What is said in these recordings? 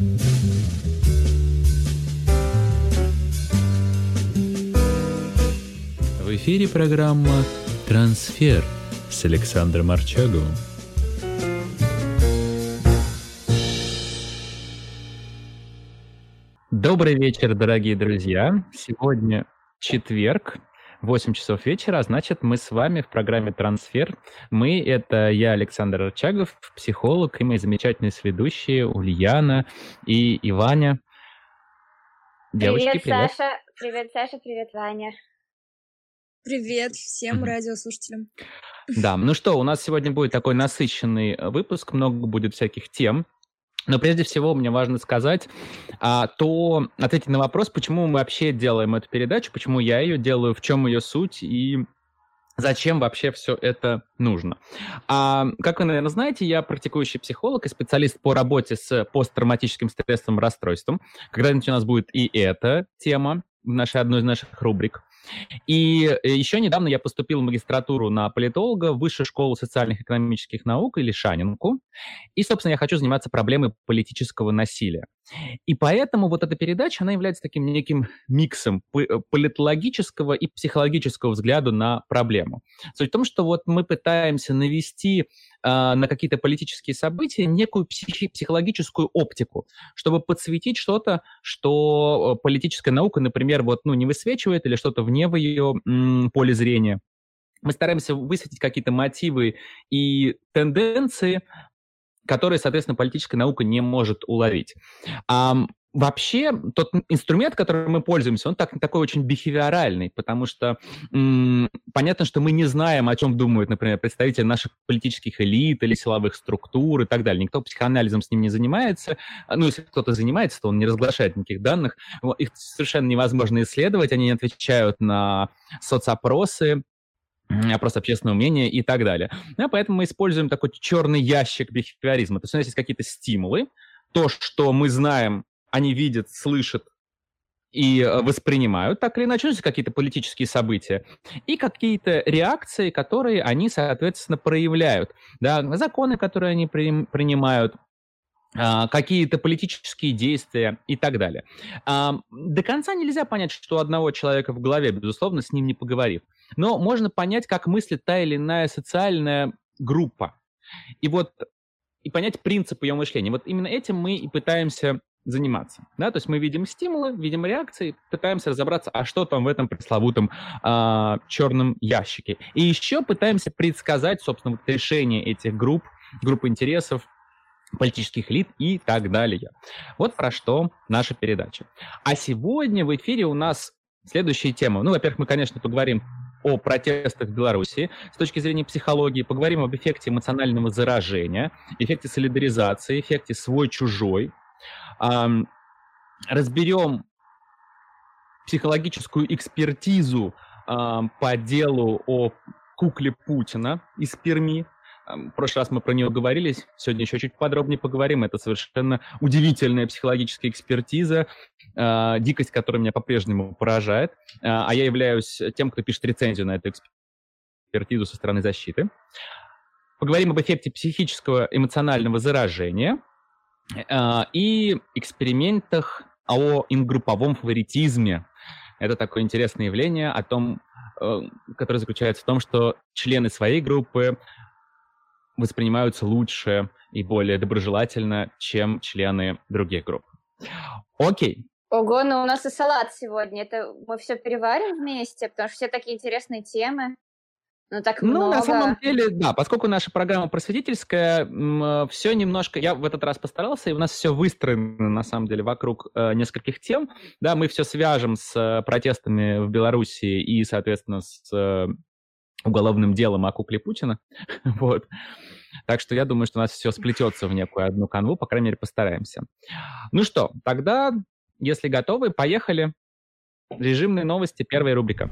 В эфире программа «Трансфер» с Александром Арчаговым. Добрый вечер, дорогие друзья. Сегодня четверг, 8 часов вечера, а значит, мы с вами в программе «Трансфер». Мы — это я, Александр Арчагов, психолог, и мои замечательные сведущие Ульяна и Иваня. Девочки, привет, привет. Саша. Привет, Саша. Привет, Ваня. Привет всем радиослушателям. Да, ну что, у нас сегодня будет такой насыщенный выпуск, много будет всяких тем. Но прежде всего мне важно сказать а, то, ответить на вопрос, почему мы вообще делаем эту передачу, почему я ее делаю, в чем ее суть и зачем вообще все это нужно. А, как вы, наверное, знаете, я практикующий психолог и специалист по работе с посттравматическим стрессовым расстройством. Когда-нибудь у нас будет и эта тема в нашей одной из наших рубрик. И э, еще недавно я поступил в магистратуру на политолога в Высшую школу социальных и экономических наук или Шанинку. И, собственно, я хочу заниматься проблемой политического насилия. И поэтому вот эта передача, она является таким неким миксом э, политологического и психологического взгляда на проблему. Суть в том, что вот мы пытаемся навести а, на какие-то политические события некую психи- психологическую оптику, чтобы подсветить что-то, что э, политическая наука, например, вот, ну, не высвечивает или что-то вне в ее м, поле зрения. Мы стараемся высветить какие-то мотивы и тенденции, которые, соответственно, политическая наука не может уловить. Вообще, тот инструмент, которым мы пользуемся, он так, такой очень бихевиоральный, потому что м- понятно, что мы не знаем, о чем думают, например, представители наших политических элит или силовых структур и так далее. Никто психоанализом с ним не занимается. Ну, если кто-то занимается, то он не разглашает никаких данных. Их совершенно невозможно исследовать, они не отвечают на соцопросы, опрос общественного мнения и так далее. Ну, поэтому мы используем такой черный ящик бихевиоризма. То есть у нас есть какие-то стимулы, то, что мы знаем они видят, слышат и э, воспринимают так или иначе, какие-то политические события, и какие-то реакции, которые они, соответственно, проявляют. Да, законы, которые они при, принимают, а, какие-то политические действия и так далее. А, до конца нельзя понять, что у одного человека в голове, безусловно, с ним не поговорив. Но можно понять, как мыслит та или иная социальная группа. И вот и понять принцип ее мышления. Вот именно этим мы и пытаемся заниматься. Да? То есть мы видим стимулы, видим реакции, пытаемся разобраться, а что там в этом пресловутом а, черном ящике. И еще пытаемся предсказать, собственно, вот решение этих групп, групп интересов, политических элит и так далее. Вот про что наша передача. А сегодня в эфире у нас следующая тема. Ну, во-первых, мы, конечно, поговорим о протестах в Беларуси с точки зрения психологии, поговорим об эффекте эмоционального заражения, эффекте солидаризации, эффекте свой-чужой, разберем психологическую экспертизу по делу о кукле Путина из Перми. В прошлый раз мы про нее говорили, сегодня еще чуть подробнее поговорим. Это совершенно удивительная психологическая экспертиза, а, дикость, которая меня по-прежнему поражает. А, а я являюсь тем, кто пишет рецензию на эту экспертизу со стороны защиты. Поговорим об эффекте психического эмоционального заражения – а, и экспериментах о ингрупповом фаворитизме. Это такое интересное явление о том, э, которое заключается в том, что члены своей группы воспринимаются лучше и более доброжелательно, чем члены других групп. Окей. Ого, ну у нас и салат сегодня. Это мы все переварим вместе, потому что все такие интересные темы. Ну, так много. Ну, на самом деле, да, поскольку наша программа просветительская, э, все немножко, я в этот раз постарался, и у нас все выстроено, на самом деле, вокруг э, нескольких тем. Да, мы все свяжем с э, протестами в Беларуси и, соответственно, с э, уголовным делом о кукле Путина. вот. Так что я думаю, что у нас все сплетется в некую одну канву, по крайней мере, постараемся. Ну что, тогда, если готовы, поехали. Режимные новости, первая рубрика.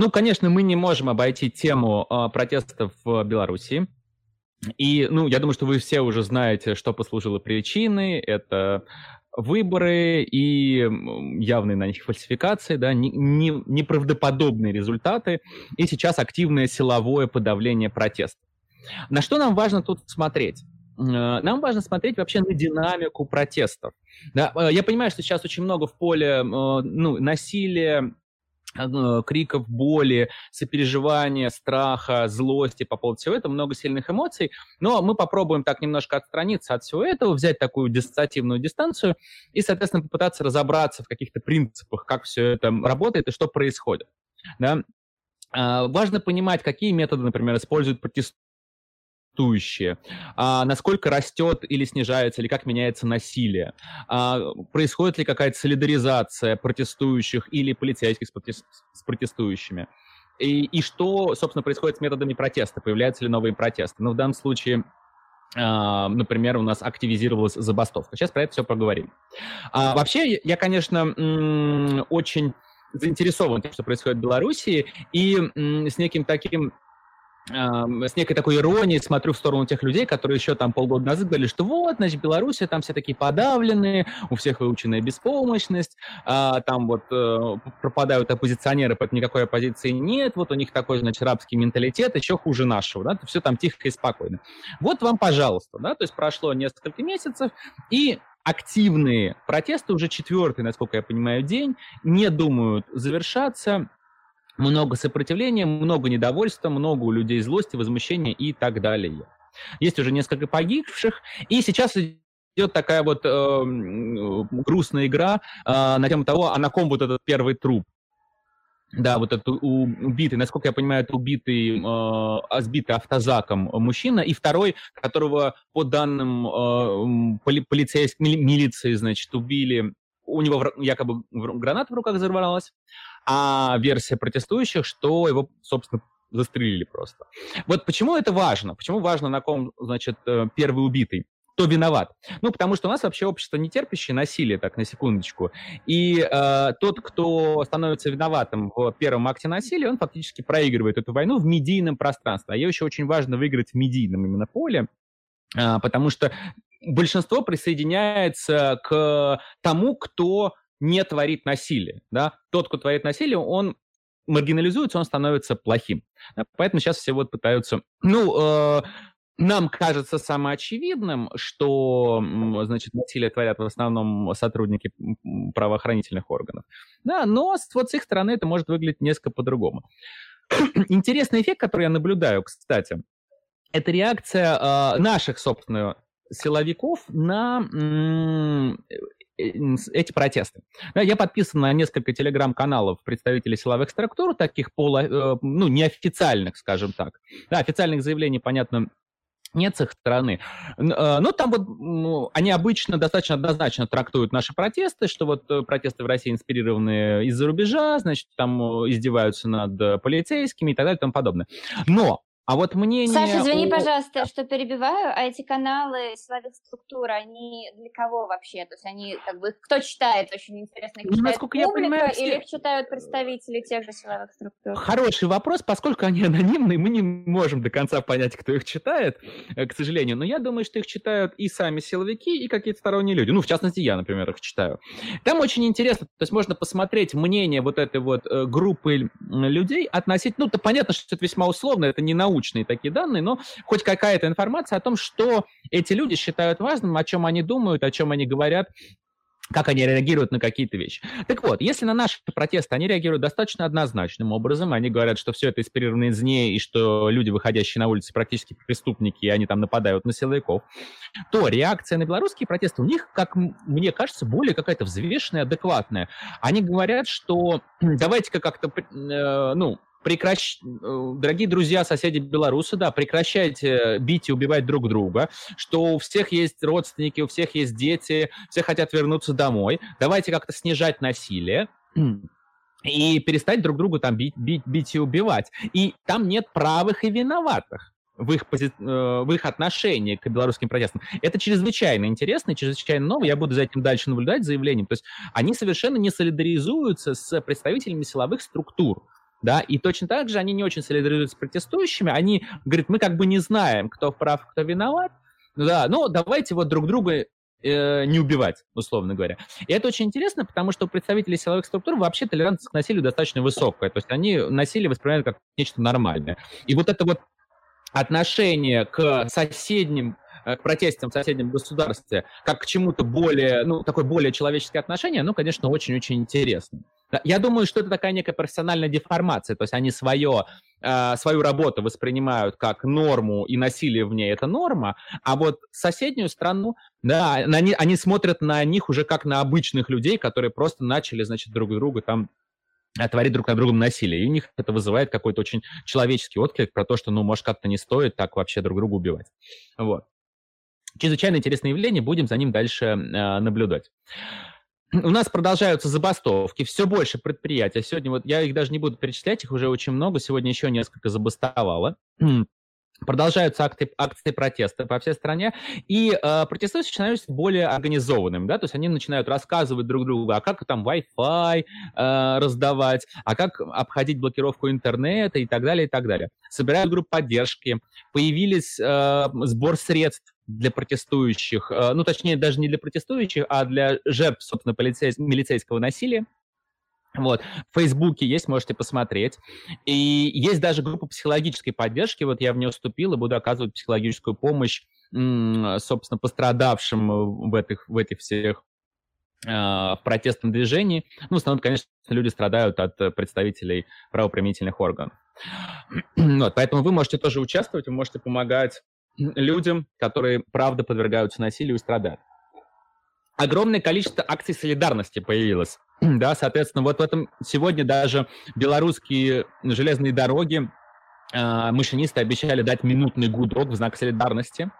Ну, конечно, мы не можем обойти тему э, протестов в Беларуси. И, ну, я думаю, что вы все уже знаете, что послужило причиной. Это выборы и явные на них фальсификации, да, не, не, неправдоподобные результаты, и сейчас активное силовое подавление протестов. На что нам важно тут смотреть? Э, нам важно смотреть вообще на динамику протестов. Да, э, я понимаю, что сейчас очень много в поле э, ну, насилия, криков боли, сопереживания, страха, злости по поводу всего этого, много сильных эмоций, но мы попробуем так немножко отстраниться от всего этого, взять такую диссоциативную дистанцию и, соответственно, попытаться разобраться в каких-то принципах, как все это работает и что происходит. Да? Важно понимать, какие методы, например, используют протест протестующие, а, насколько растет или снижается, или как меняется насилие, а, происходит ли какая-то солидаризация протестующих или полицейских с, протест, с протестующими. И, и что, собственно, происходит с методами протеста, появляются ли новые протесты. Ну, в данном случае Uh, например, у нас активизировалась забастовка. Сейчас про это все поговорим. Uh, вообще, я, конечно, очень заинтересован тем, что происходит в Беларуси, и с неким таким с некой такой иронией смотрю в сторону тех людей, которые еще там полгода назад говорили, что вот, значит, Беларусь, там все такие подавленные, у всех выученная беспомощность, а, там вот э, пропадают оппозиционеры, поэтому никакой оппозиции нет, вот у них такой, значит, рабский менталитет, еще хуже нашего, да, все там тихо и спокойно. Вот вам, пожалуйста, да, то есть прошло несколько месяцев, и активные протесты, уже четвертый, насколько я понимаю, день, не думают завершаться, много сопротивления, много недовольства, много у людей злости, возмущения и так далее. Есть уже несколько погибших, и сейчас идет такая вот э, грустная игра э, на тему того, а на ком вот этот первый труп. Да, вот этот убитый, насколько я понимаю, это убитый, э, сбитый автозаком мужчина, и второй, которого по данным э, поли, полицейской милиции, значит, убили, у него якобы граната в руках взорвалась, а версия протестующих, что его, собственно, застрелили просто. Вот почему это важно? Почему важно, на ком, значит, э, первый убитый? кто виноват. Ну, потому что у нас вообще общество не терпящее насилие, так, на секундочку. И э, тот, кто становится виноватым в первом акте насилия, он фактически проигрывает эту войну в медийном пространстве. А ее еще очень важно выиграть в медийном именно поле, э, потому что большинство присоединяется к тому, кто не творит насилие. Да? Тот, кто творит насилие, он маргинализуется, он становится плохим. Поэтому сейчас все вот пытаются... Ну, э, нам кажется самоочевидным, что, значит, насилие творят в основном сотрудники правоохранительных органов. Да, но вот с их стороны это может выглядеть несколько по-другому. Интересный эффект, который я наблюдаю, кстати, это реакция э, наших, собственно, силовиков на эти протесты. Я подписан на несколько телеграм-каналов представителей силовых структур, таких поло, э, ну, неофициальных, скажем так. Да, официальных заявлений, понятно, нет с их стороны. Э, но там вот ну, они обычно достаточно однозначно трактуют наши протесты, что вот э, протесты в России инспирированы из-за рубежа, значит, там издеваются над полицейскими и так далее и тому подобное. Но а вот мнение... Саша, извини, о... пожалуйста, что перебиваю, а эти каналы силовых структур, они для кого вообще? То есть они как бы... Кто читает? Очень интересно. Их ну, читает Насколько публика, я понимаю, все... или их читают представители тех же силовых структур? Хороший вопрос, поскольку они анонимные, мы не можем до конца понять, кто их читает, э, к сожалению. Но я думаю, что их читают и сами силовики, и какие-то сторонние люди. Ну, в частности, я, например, их читаю. Там очень интересно, то есть можно посмотреть мнение вот этой вот э, группы людей относительно... Ну, то понятно, что это весьма условно, это не научно, научные такие данные, но хоть какая-то информация о том, что эти люди считают важным, о чем они думают, о чем они говорят, как они реагируют на какие-то вещи. Так вот, если на наши протесты они реагируют достаточно однозначным образом, они говорят, что все это инспирировано извне, и что люди, выходящие на улицы, практически преступники, и они там нападают на силовиков, то реакция на белорусские протесты у них, как мне кажется, более какая-то взвешенная, адекватная. Они говорят, что давайте-ка как-то, э, ну, прекращ... Э, дорогие друзья, соседи белорусы, да, прекращайте бить и убивать друг друга, что у всех есть родственники, у всех есть дети, все хотят вернуться домой. Давайте как-то снижать насилие и перестать друг друга там бить, бить, бить и убивать. И там нет правых и виноватых в их, пози... Э, в их отношении к белорусским протестам. Это чрезвычайно интересно и чрезвычайно ново. Я буду за этим дальше наблюдать, заявлением. То есть они совершенно не солидаризуются с представителями силовых структур да, и точно так же они не очень солидаризуются с протестующими, они говорят, мы как бы не знаем, кто прав, кто виноват, ну да, ну давайте вот друг друга э, не убивать, условно говоря. И это очень интересно, потому что у представителей силовых структур вообще толерантность к насилию достаточно высокая. То есть они насилие воспринимают как нечто нормальное. И вот это вот отношение к соседним к протестам в соседнем государстве, как к чему-то более, ну, такое более человеческое отношение, ну, конечно, очень-очень интересно. Я думаю, что это такая некая профессиональная деформация, то есть они свое, э, свою работу воспринимают как норму, и насилие в ней это норма, а вот соседнюю страну, да, они, они смотрят на них уже как на обычных людей, которые просто начали, значит, друг друга там творить друг на другом насилие. И у них это вызывает какой-то очень человеческий отклик про то, что, ну, может, как-то не стоит так вообще друг друга убивать. Вот чрезвычайно интересное явление, будем за ним дальше э, наблюдать. У нас продолжаются забастовки, все больше предприятий. Сегодня вот я их даже не буду перечислять, их уже очень много. Сегодня еще несколько забастовало. Продолжаются акты, акции протеста по всей стране, и э, протестующие становятся более организованными, да, то есть они начинают рассказывать друг другу, а как там Wi-Fi э, раздавать, а как обходить блокировку интернета и так далее, и так далее. Собирают группы поддержки, появились э, сбор средств для протестующих, э, ну, точнее, даже не для протестующих, а для жертв, собственно, полицей, милицейского насилия. Вот. В Фейсбуке есть, можете посмотреть. И есть даже группа психологической поддержки. Вот я в нее вступил и буду оказывать психологическую помощь, собственно, пострадавшим в этих, в этих всех э, в протестном движении. Ну, в основном, конечно, люди страдают от представителей правоприменительных органов. Вот, поэтому вы можете тоже участвовать, вы можете помогать людям, которые, правда, подвергаются насилию и страдают. Огромное количество акций солидарности появилось. Да, соответственно, вот в этом сегодня даже белорусские железные дороги э, машинисты обещали дать минутный гудок в знак солидарности.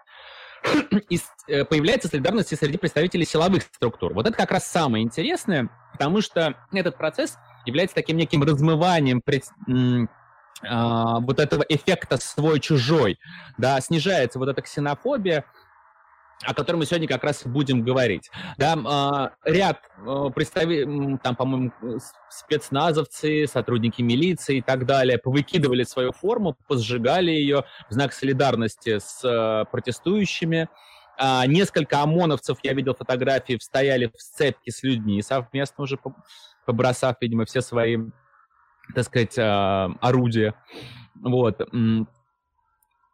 И э, появляется солидарность и среди представителей силовых структур. Вот это как раз самое интересное, потому что этот процесс является таким неким размыванием пред, а, вот этого эффекта свой-чужой, да, снижается вот эта ксенофобия, о которой мы сегодня как раз будем говорить. Да, э, ряд э, представителей, там, по-моему, спецназовцы, сотрудники милиции и так далее повыкидывали свою форму, позжигали ее в знак солидарности с э, протестующими. Несколько ОМОНовцев, я видел фотографии, стояли в сцепке с людьми совместно уже побросав, видимо, все свои так сказать, а, орудие. Вот.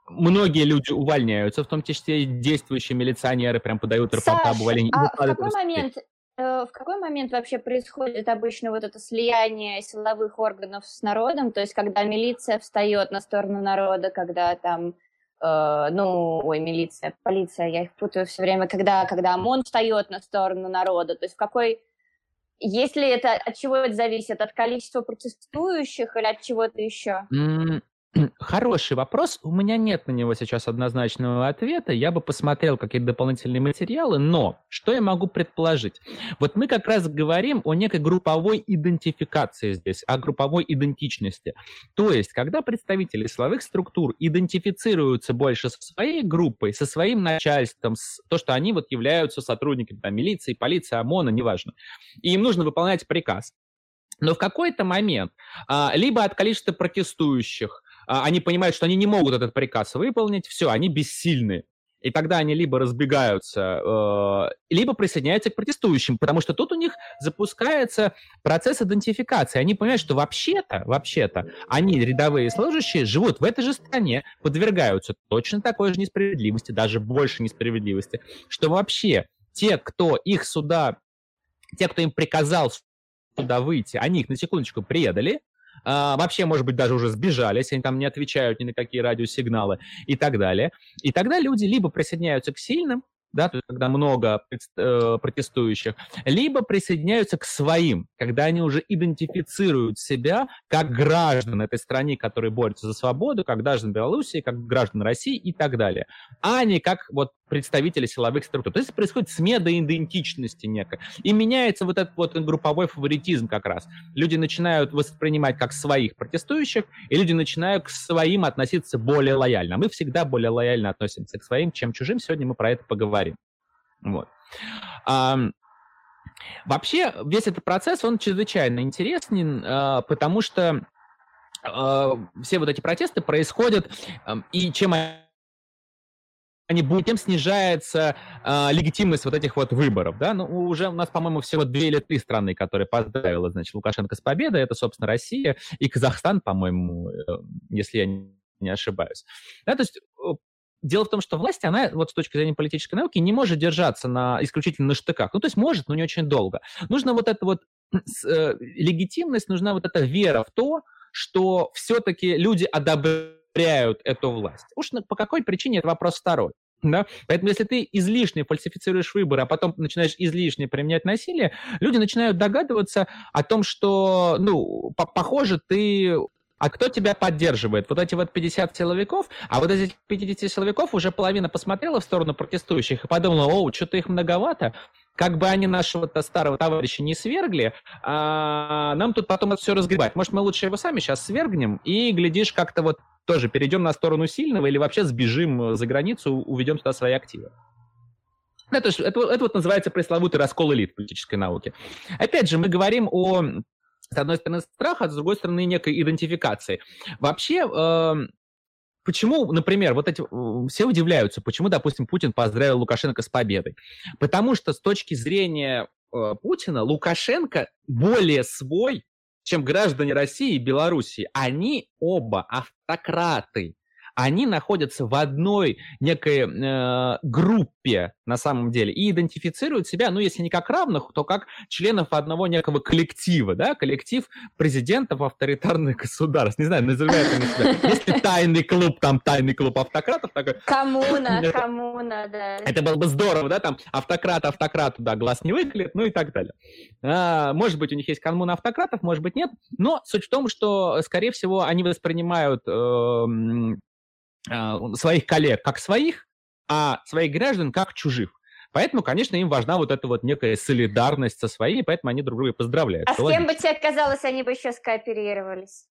Многие люди увольняются, в том числе действующие милиционеры прям подают рапорта об увольнении. А в какой момент э, в какой момент вообще происходит обычно вот это слияние силовых органов с народом? То есть, когда милиция встает на сторону народа, когда там, э, ну, ой, милиция, полиция, я их путаю все время, когда, когда ОМОН встает на сторону народа. То есть, в какой если это от чего это зависит? От количества протестующих или от чего-то еще? Хороший вопрос. У меня нет на него сейчас однозначного ответа. Я бы посмотрел какие-то дополнительные материалы, но что я могу предположить? Вот мы как раз говорим о некой групповой идентификации здесь, о групповой идентичности. То есть, когда представители силовых структур идентифицируются больше со своей группой, со своим начальством, с то, что они вот являются сотрудниками там, милиции, полиции, ОМОНа, неважно, и им нужно выполнять приказ. Но в какой-то момент а, либо от количества протестующих, они понимают, что они не могут этот приказ выполнить, все, они бессильны. И тогда они либо разбегаются, э, либо присоединяются к протестующим, потому что тут у них запускается процесс идентификации. Они понимают, что вообще-то, вообще-то, они, рядовые служащие, живут в этой же стране, подвергаются точно такой же несправедливости, даже больше несправедливости, что вообще те, кто их сюда, те, кто им приказал сюда выйти, они их на секундочку предали, а, вообще, может быть, даже уже сбежали, если они там не отвечают ни на какие радиосигналы и так далее. И тогда люди либо присоединяются к сильным, да, то есть когда много э, протестующих, либо присоединяются к своим, когда они уже идентифицируют себя как граждан этой страны, которые борются за свободу, как граждан Белоруссии, как граждан России и так далее, а не как вот представители силовых структур. То есть происходит смена идентичности некая. И меняется вот этот вот групповой фаворитизм как раз. Люди начинают воспринимать как своих протестующих, и люди начинают к своим относиться более лояльно. Мы всегда более лояльно относимся к своим, чем чужим. Сегодня мы про это поговорим. Вот. А, вообще, весь этот процесс, он чрезвычайно интересен, а, потому что а, все вот эти протесты происходят, и чем они будут, тем снижается э, легитимность вот этих вот выборов, да, ну, уже у нас, по-моему, всего две или три страны, которые поздравила, значит, Лукашенко с победой, это, собственно, Россия и Казахстан, по-моему, э, если я не ошибаюсь. Да, то есть дело в том, что власть, она вот с точки зрения политической науки не может держаться на, исключительно на штыках. Ну, то есть может, но не очень долго. Нужно вот эта вот э, легитимность, нужна вот эта вера в то, что все-таки люди одобряют эту власть. Уж по какой причине это вопрос второй. Да? Поэтому если ты излишне фальсифицируешь выборы, а потом начинаешь излишне применять насилие, люди начинают догадываться о том, что, ну, по похоже, ты а кто тебя поддерживает? Вот эти вот 50 силовиков, а вот этих 50 силовиков уже половина посмотрела в сторону протестующих и подумала, о, что-то их многовато, как бы они нашего-то старого товарища не свергли, а нам тут потом это все разгребать. Может, мы лучше его сами сейчас свергнем и, глядишь, как-то вот тоже перейдем на сторону сильного или вообще сбежим за границу, уведем туда свои активы. Это, это, это вот называется пресловутый раскол элит политической науке. Опять же, мы говорим о с одной стороны, страха, а с другой стороны, некой идентификации. Вообще, э, почему, например, вот эти все удивляются, почему, допустим, Путин поздравил Лукашенко с победой? Потому что с точки зрения э, Путина Лукашенко более свой, чем граждане России и Белоруссии. Они оба автократы они находятся в одной некой э, группе на самом деле и идентифицируют себя, ну, если не как равных, то как членов одного некого коллектива, да, коллектив президентов авторитарных государств. Не знаю, называют они себя. Если тайный клуб, там тайный клуб автократов. Такой, коммуна, коммуна, да. Это было бы здорово, да, там автократ автократу, да, глаз не выклеит, ну и так далее. А, может быть, у них есть коммуна автократов, может быть, нет, но суть в том, что, скорее всего, они воспринимают э, своих коллег как своих, а своих граждан как чужих. Поэтому, конечно, им важна вот эта вот некая солидарность со своими, поэтому они друг друга поздравляют. А с кем бы тебе казалось, они бы еще скооперировались?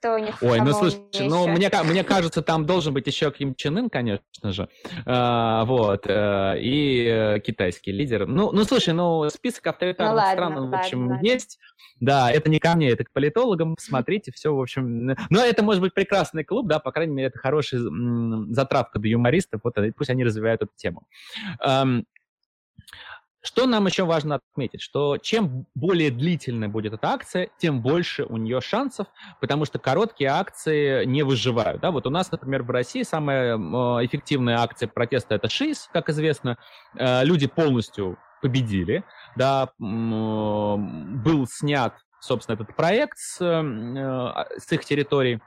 Кто у них Ой, ну слушай, ну мне, мне кажется, там должен быть еще Ким Чен Ын, конечно же, а, вот, а, и э, китайский лидер. Ну, ну слушай, ну список авторитарных ну, ладно, стран, ладно, в общем, ладно. есть. Да, это не ко мне, это к политологам. Смотрите, все, в общем. Но это может быть прекрасный клуб, да, по крайней мере, это хорошая затравка для юмористов. Вот пусть они развивают эту тему. Что нам еще важно отметить, что чем более длительная будет эта акция, тем больше у нее шансов, потому что короткие акции не выживают. Да? Вот у нас, например, в России самая эффективная акция протеста это ШИС, как известно. Э, люди полностью победили, да, был снят, собственно, этот проект с, э, с их территории.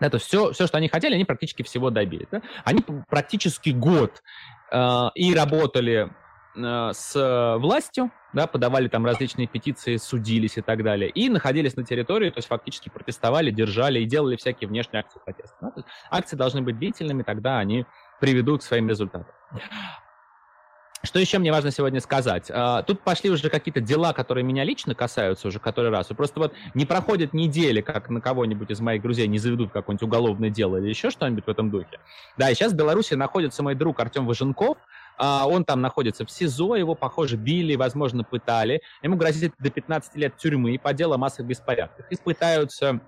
Да, то есть все, все, что они хотели, они практически всего добились. Да? Они практически год э, и работали Э, с властью, да, подавали там различные петиции, судились и так далее, и находились на территории, то есть фактически протестовали, держали и делали всякие внешние акции протеста. Да? акции должны быть длительными, тогда они приведут к своим результатам. Что еще мне важно сегодня сказать? А, тут пошли уже какие-то дела, которые меня лично касаются уже который раз. И просто вот не проходит недели, как на кого-нибудь из моих друзей не заведут какое-нибудь уголовное дело или еще что-нибудь в этом духе. Да, и сейчас в Беларуси находится мой друг Артем Важенков, а, он там находится в СИЗО, его, похоже, били, возможно, пытали. Ему грозит до 15 лет тюрьмы по делу о массовых беспорядках. И пытаются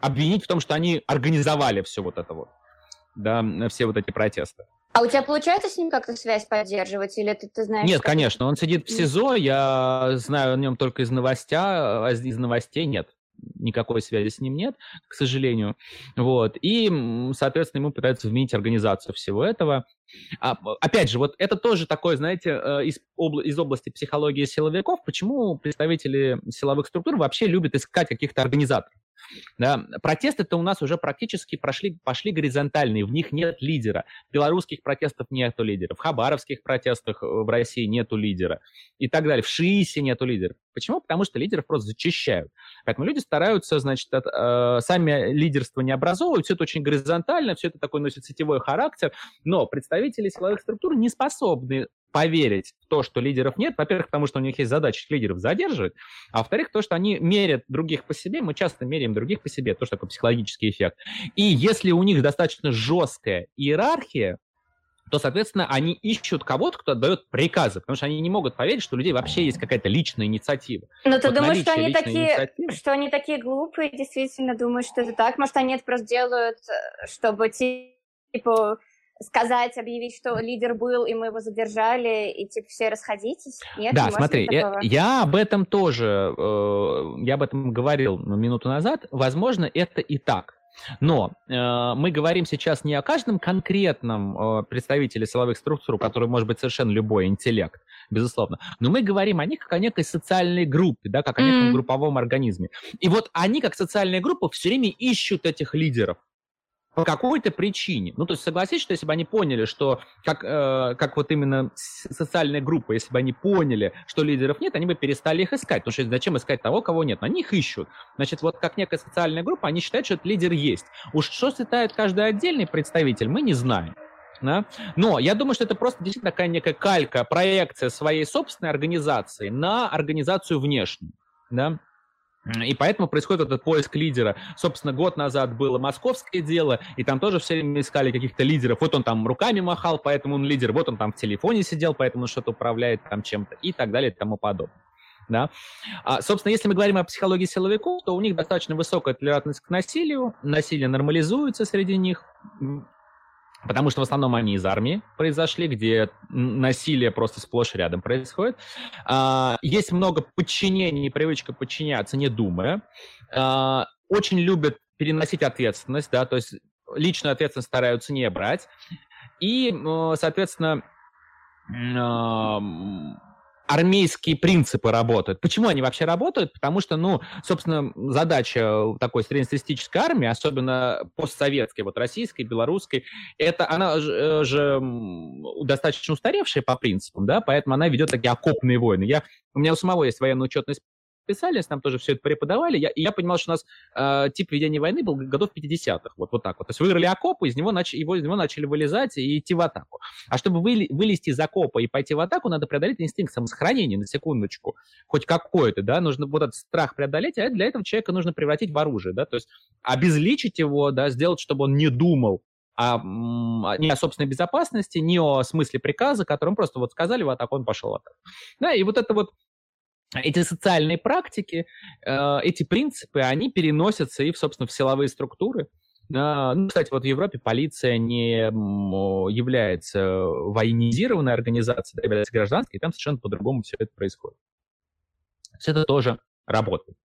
обвинить в том, что они организовали все вот это вот, да, все вот эти протесты. А у тебя получается с ним как-то связь поддерживать, или ты, ты знаешь? Нет, конечно, он сидит в СИЗО, я знаю о нем только из новостя, а из новостей нет никакой связи с ним нет, к сожалению. Вот. И, соответственно, ему пытаются вменить организацию всего этого. А, опять же, вот это тоже такое, знаете, э, из, обла- из области психологии силовиков, почему представители силовых структур вообще любят искать каких-то организаторов. Да? Протесты-то у нас уже практически прошли, пошли горизонтальные, в них нет лидера. Белорусских протестов нету лидера, в хабаровских протестах э, в России нету лидера и так далее. В ШИИСе нету лидеров. Почему? Потому что лидеров просто зачищают. Поэтому люди стараются, значит, от, э, сами лидерство не образовывать, все это очень горизонтально, все это такой носит сетевой характер, но представители силовых структур не способны поверить в то, что лидеров нет, во-первых, потому что у них есть задача лидеров задерживать, а во-вторых, то, что они мерят других по себе, мы часто меряем других по себе, то, что такой психологический эффект. И если у них достаточно жесткая иерархия, то, соответственно, они ищут кого-то, кто отдает приказы, потому что они не могут поверить, что у людей вообще есть какая-то личная инициатива. Но ты вот думаешь, что они, такие, инициативы... что они такие глупые, действительно думают, что это так? Может, они это просто делают, э, чтобы, типа, сказать, объявить, что лидер был, и мы его задержали, и типа все расходитесь? Нет, да, смотри, я, я об этом тоже, э, я об этом говорил минуту назад. Возможно, это и так. Но э, мы говорим сейчас не о каждом конкретном э, представителе силовых структур, который может быть совершенно любой интеллект, безусловно, но мы говорим о них как о некой социальной группе, да, как о неком mm. групповом организме. И вот они, как социальная группа, все время ищут этих лидеров по какой-то причине. Ну, то есть согласись, что если бы они поняли, что как, э, как вот именно социальная группа, если бы они поняли, что лидеров нет, они бы перестали их искать. Потому что зачем искать того, кого нет? Они их ищут. Значит, вот как некая социальная группа, они считают, что этот лидер есть. Уж что считает каждый отдельный представитель, мы не знаем. Да? Но я думаю, что это просто действительно такая некая калька, проекция своей собственной организации на организацию внешнюю. Да? И поэтому происходит этот поиск лидера. Собственно, год назад было московское дело, и там тоже все время искали каких-то лидеров. Вот он там руками махал, поэтому он лидер. Вот он там в телефоне сидел, поэтому он что-то управляет там чем-то и так далее и тому подобное. Да? А, собственно, если мы говорим о психологии силовиков, то у них достаточно высокая толерантность к насилию, насилие нормализуется среди них, Потому что в основном они из армии произошли, где насилие просто сплошь рядом происходит. А, есть много подчинений, привычка подчиняться, не думая. А, очень любят переносить ответственность, да, то есть личную ответственность стараются не брать. И, соответственно, армейские принципы работают. Почему они вообще работают? Потому что, ну, собственно, задача такой среднестатистической армии, особенно постсоветской, вот российской, белорусской, это она же, же достаточно устаревшая по принципам, да, поэтому она ведет такие окопные войны. Я, у меня у самого есть военная учетность писались, нам тоже все это преподавали, я, и я понимал, что у нас э, тип ведения войны был годов 50-х, вот, вот так вот. То есть выиграли окопы, из него, нач, его, из него начали вылезать и идти в атаку. А чтобы вы, вылезти из окопа и пойти в атаку, надо преодолеть инстинкт самосохранения, на секундочку, хоть какой-то, да, нужно вот этот страх преодолеть, а для этого человека нужно превратить в оружие, да, то есть обезличить его, да, сделать, чтобы он не думал а, не о собственной безопасности, не о смысле приказа, которым просто вот сказали в атаку, он пошел в атаку. Да, и вот это вот эти социальные практики, э, эти принципы, они переносятся и, собственно, в силовые структуры. Ну, кстати, вот в Европе полиция не является военизированной организацией, да, является гражданской, и там совершенно по-другому все это происходит. Все это тоже работает.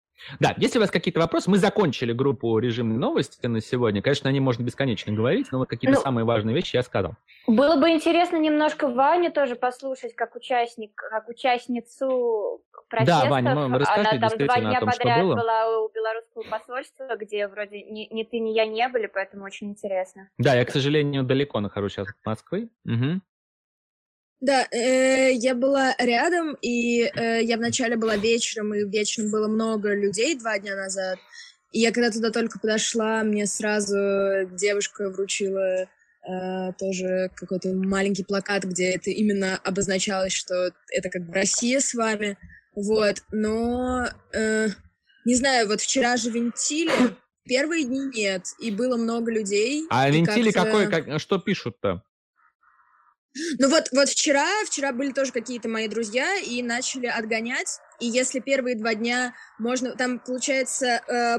Да, если у вас какие-то вопросы, мы закончили группу режимной новости на сегодня. Конечно, они можно бесконечно говорить, но вот какие-то ну, самые важные вещи я сказал. Было бы интересно немножко Ваню тоже послушать, как участник, как участницу протестов. Да, Ваня, мы, расскажи Она там два дня том, подряд была у белорусского посольства, где вроде ни, ни ты, ни я не были, поэтому очень интересно. Да, я, к сожалению, далеко нахожусь сейчас от Москвы. Угу. Да, э, я была рядом, и э, я вначале была вечером, и вечером было много людей два дня назад. И я когда туда только подошла, мне сразу девушка вручила э, тоже какой-то маленький плакат, где это именно обозначалось, что это как бы Россия с вами. Вот, но э, не знаю, вот вчера же винтили, первые дни нет, и было много людей. А винтили какой, как, что пишут-то? Ну вот, вот вчера, вчера были тоже какие-то мои друзья и начали отгонять. И если первые два дня можно, там получается э,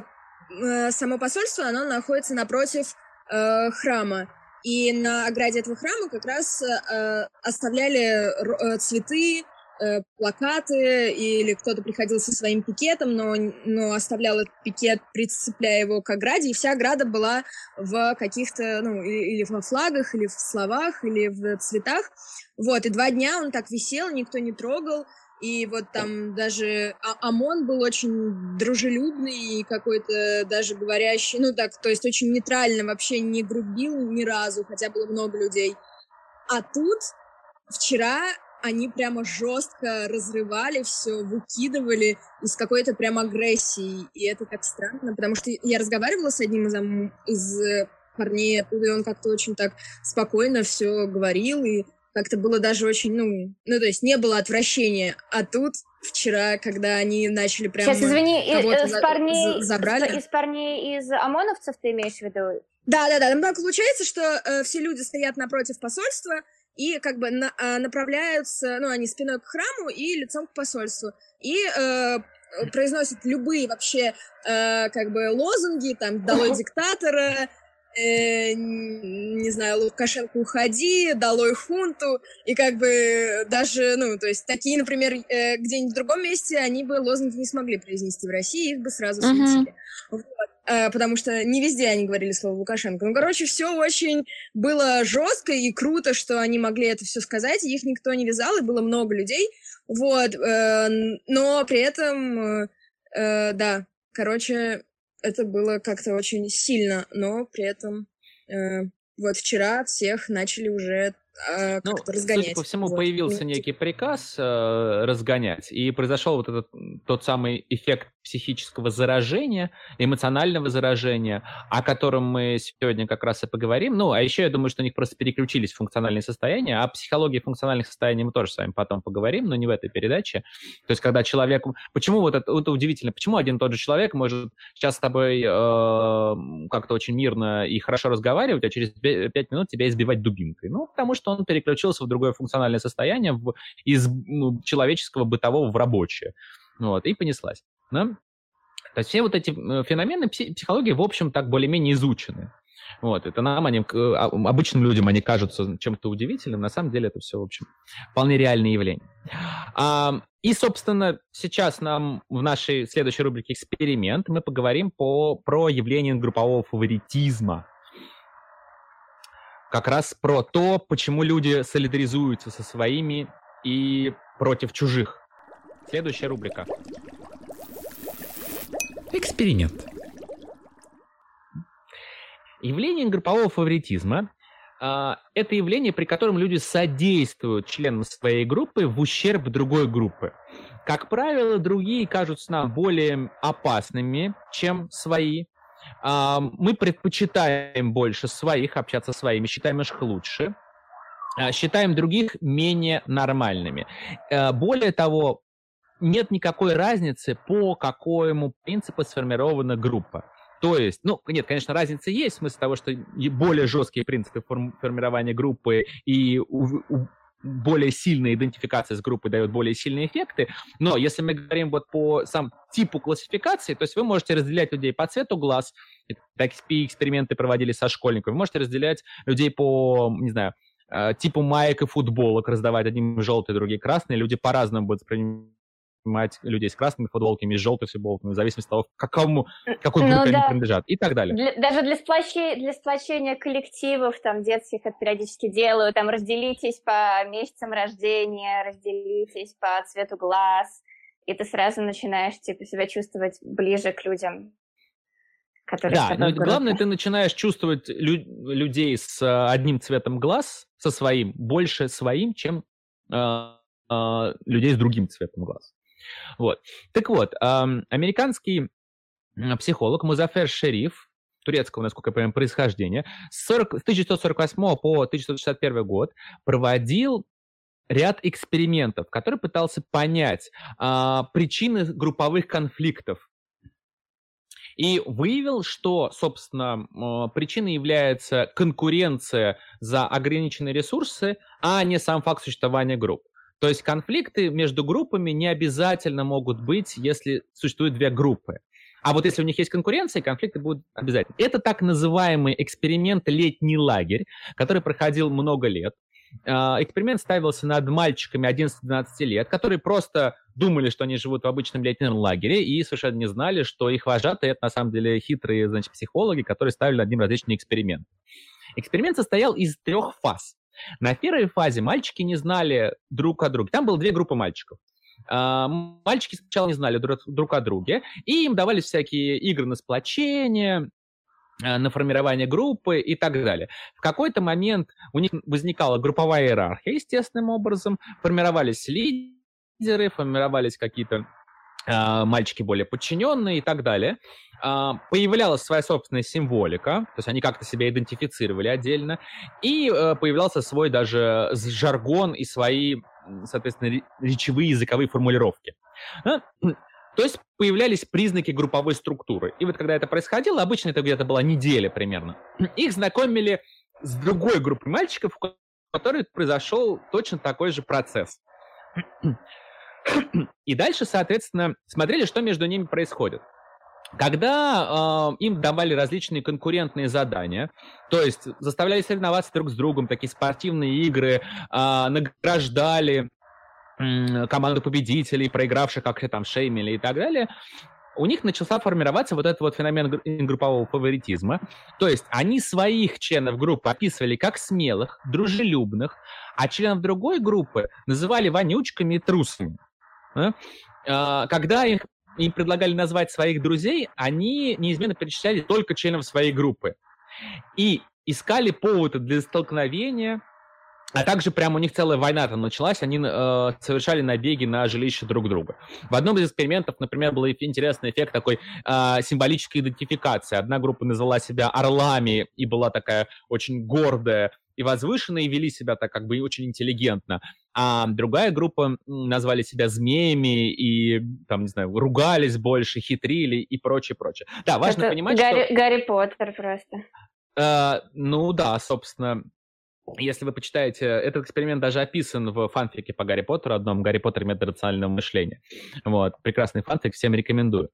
э, само посольство, оно находится напротив э, храма. И на ограде этого храма как раз э, оставляли э, цветы, э, плакаты, или кто-то приходил со своим пикетом, но, но оставлял этот пикет, прицепляя его к ограде, и вся ограда была в каких-то, ну, или, или во флагах, или в словах, или в цветах. Вот, и два дня он так висел, никто не трогал, и вот там даже а ОМОН был очень дружелюбный и какой-то даже говорящий, ну так, то есть очень нейтрально, вообще не грубил ни разу, хотя было много людей. А тут вчера они прямо жестко разрывали все, выкидывали из какой-то прям агрессии. И это так странно, потому что я разговаривала с одним из, из парней оттуда, и он как-то очень так спокойно все говорил, и как-то было даже очень, ну, ну, то есть не было отвращения. А тут вчера, когда они начали прямо Сейчас, извини, из парней, забрали. Из парней из ОМОНовцев ты имеешь в виду? Да, да, да. Там так получается, что э, все люди стоят напротив посольства, и как бы на, а, направляются, ну, они спиной к храму и лицом к посольству. И э, произносят любые вообще э, как бы лозунги, там, «Долой диктатора», э, не знаю, Лукашенко уходи, долой хунту, и как бы даже, ну, то есть такие, например, э, где-нибудь в другом месте они бы лозунги не смогли произнести в России, их бы сразу светили. Uh-huh. Вот. Э, потому что не везде они говорили слово Лукашенко. Ну, короче, все очень было жестко и круто, что они могли это все сказать, их никто не вязал, и было много людей, вот, э, но при этом, э, да, короче, это было как-то очень сильно, но при этом э, вот вчера всех начали уже э, ну, разгонять. Судя по всему, вот. появился некий приказ э, разгонять, и произошел вот этот тот самый эффект психического заражения, эмоционального заражения, о котором мы сегодня как раз и поговорим. Ну, а еще я думаю, что у них просто переключились функциональные состояния, а психологии функциональных состояний мы тоже с вами потом поговорим, но не в этой передаче. То есть, когда человек... Почему вот это, это удивительно, почему один и тот же человек может сейчас с тобой э, как-то очень мирно и хорошо разговаривать, а через пять минут тебя избивать дубинкой? Ну, потому что он переключился в другое функциональное состояние, в, из ну, человеческого бытового в рабочее. Вот, и понеслась. Да? То есть все вот эти э, феномены психологии, в общем, так более-менее изучены. Вот, это нам, они, а, обычным людям, они кажутся чем-то удивительным, на самом деле это все, в общем, вполне реальные явления. А, и, собственно, сейчас нам в нашей следующей рубрике «Эксперимент» мы поговорим по, про явление группового фаворитизма. Как раз про то, почему люди солидаризуются со своими и против чужих. Следующая рубрика. Эксперимент. Явление группового фаворитизма а, это явление, при котором люди содействуют членам своей группы в ущерб другой группы. Как правило, другие кажутся нам более опасными, чем свои. А, мы предпочитаем больше своих, общаться со своими, считаем их лучше. А, считаем других менее нормальными. Более того, нет никакой разницы, по какому принципу сформирована группа. То есть, ну, нет, конечно, разница есть, в смысле того, что более жесткие принципы формирования группы и у, у, более сильная идентификация с группой дает более сильные эффекты, но если мы говорим вот по сам типу классификации, то есть вы можете разделять людей по цвету глаз, такие эксперименты проводили со школьниками, вы можете разделять людей по, не знаю, э, типу маек и футболок, раздавать одним желтые, другие красные, люди по-разному будут воспринимать воспринимать людей с красными футболками, с желтыми футболками, в зависимости от того, к какому, какой ну, группе да. они принадлежат, и так далее. Для, даже для сплочения, для сплочения коллективов, там, детских это периодически делают, там, разделитесь по месяцам рождения, разделитесь по цвету глаз, и ты сразу начинаешь, типа, себя чувствовать ближе к людям, которые да, но главное, ты начинаешь чувствовать лю- людей с э, одним цветом глаз, со своим, больше своим, чем э, э, людей с другим цветом глаз. Вот. Так вот, американский психолог Музафер Шериф, турецкого, насколько я понимаю, происхождения, с 40, 1948 по 1961 год проводил ряд экспериментов, который пытался понять а, причины групповых конфликтов. И выявил, что, собственно, причиной является конкуренция за ограниченные ресурсы, а не сам факт существования групп. То есть конфликты между группами не обязательно могут быть, если существуют две группы. А вот если у них есть конкуренция, конфликты будут обязательно. Это так называемый эксперимент «Летний лагерь», который проходил много лет. А, эксперимент ставился над мальчиками 11-12 лет, которые просто думали, что они живут в обычном летнем лагере и совершенно не знали, что их вожатые — это на самом деле хитрые значит, психологи, которые ставили над ним различные эксперименты. Эксперимент состоял из трех фаз. На первой фазе мальчики не знали друг о друге. Там было две группы мальчиков. А, мальчики сначала не знали друг о друге, и им давались всякие игры на сплочение, а, на формирование группы и так далее. В какой-то момент у них возникала групповая иерархия, естественным образом, формировались лидеры, формировались какие-то э, мальчики более подчиненные и так далее. Э, появлялась своя собственная символика, то есть они как-то себя идентифицировали отдельно, и э, появлялся свой даже жаргон и свои, соответственно, речевые языковые формулировки. То есть появлялись признаки групповой структуры. И вот когда это происходило, обычно это где-то была неделя примерно, их знакомили с другой группой мальчиков, в которой произошел точно такой же процесс. И дальше, соответственно, смотрели, что между ними происходит. Когда э, им давали различные конкурентные задания, то есть заставляли соревноваться друг с другом, такие спортивные игры, э, награждали э, команду победителей, проигравших, как все там шеймили и так далее, у них начался формироваться вот этот вот феномен группового фаворитизма. То есть они своих членов группы описывали как смелых, дружелюбных, а членов другой группы называли вонючками и трусами. Когда их им предлагали назвать своих друзей, они неизменно перечисляли только членов своей группы. И искали поводы для столкновения, а также прямо у них целая война там началась, они э, совершали набеги на жилище друг друга. В одном из экспериментов, например, был интересный эффект такой э, символической идентификации. Одна группа назвала себя орлами и была такая очень гордая и возвышенная, и вели себя так как бы очень интеллигентно. А другая группа назвали себя змеями и, там, не знаю, ругались больше, хитрили и прочее, прочее. Да, важно Это понимать, Гарри, что... Гарри Поттер просто. Э, ну да, собственно, если вы почитаете, этот эксперимент даже описан в фанфике по Гарри Поттеру, одном Гарри Поттер метод рационального мышления. Вот, прекрасный фанфик, всем рекомендую.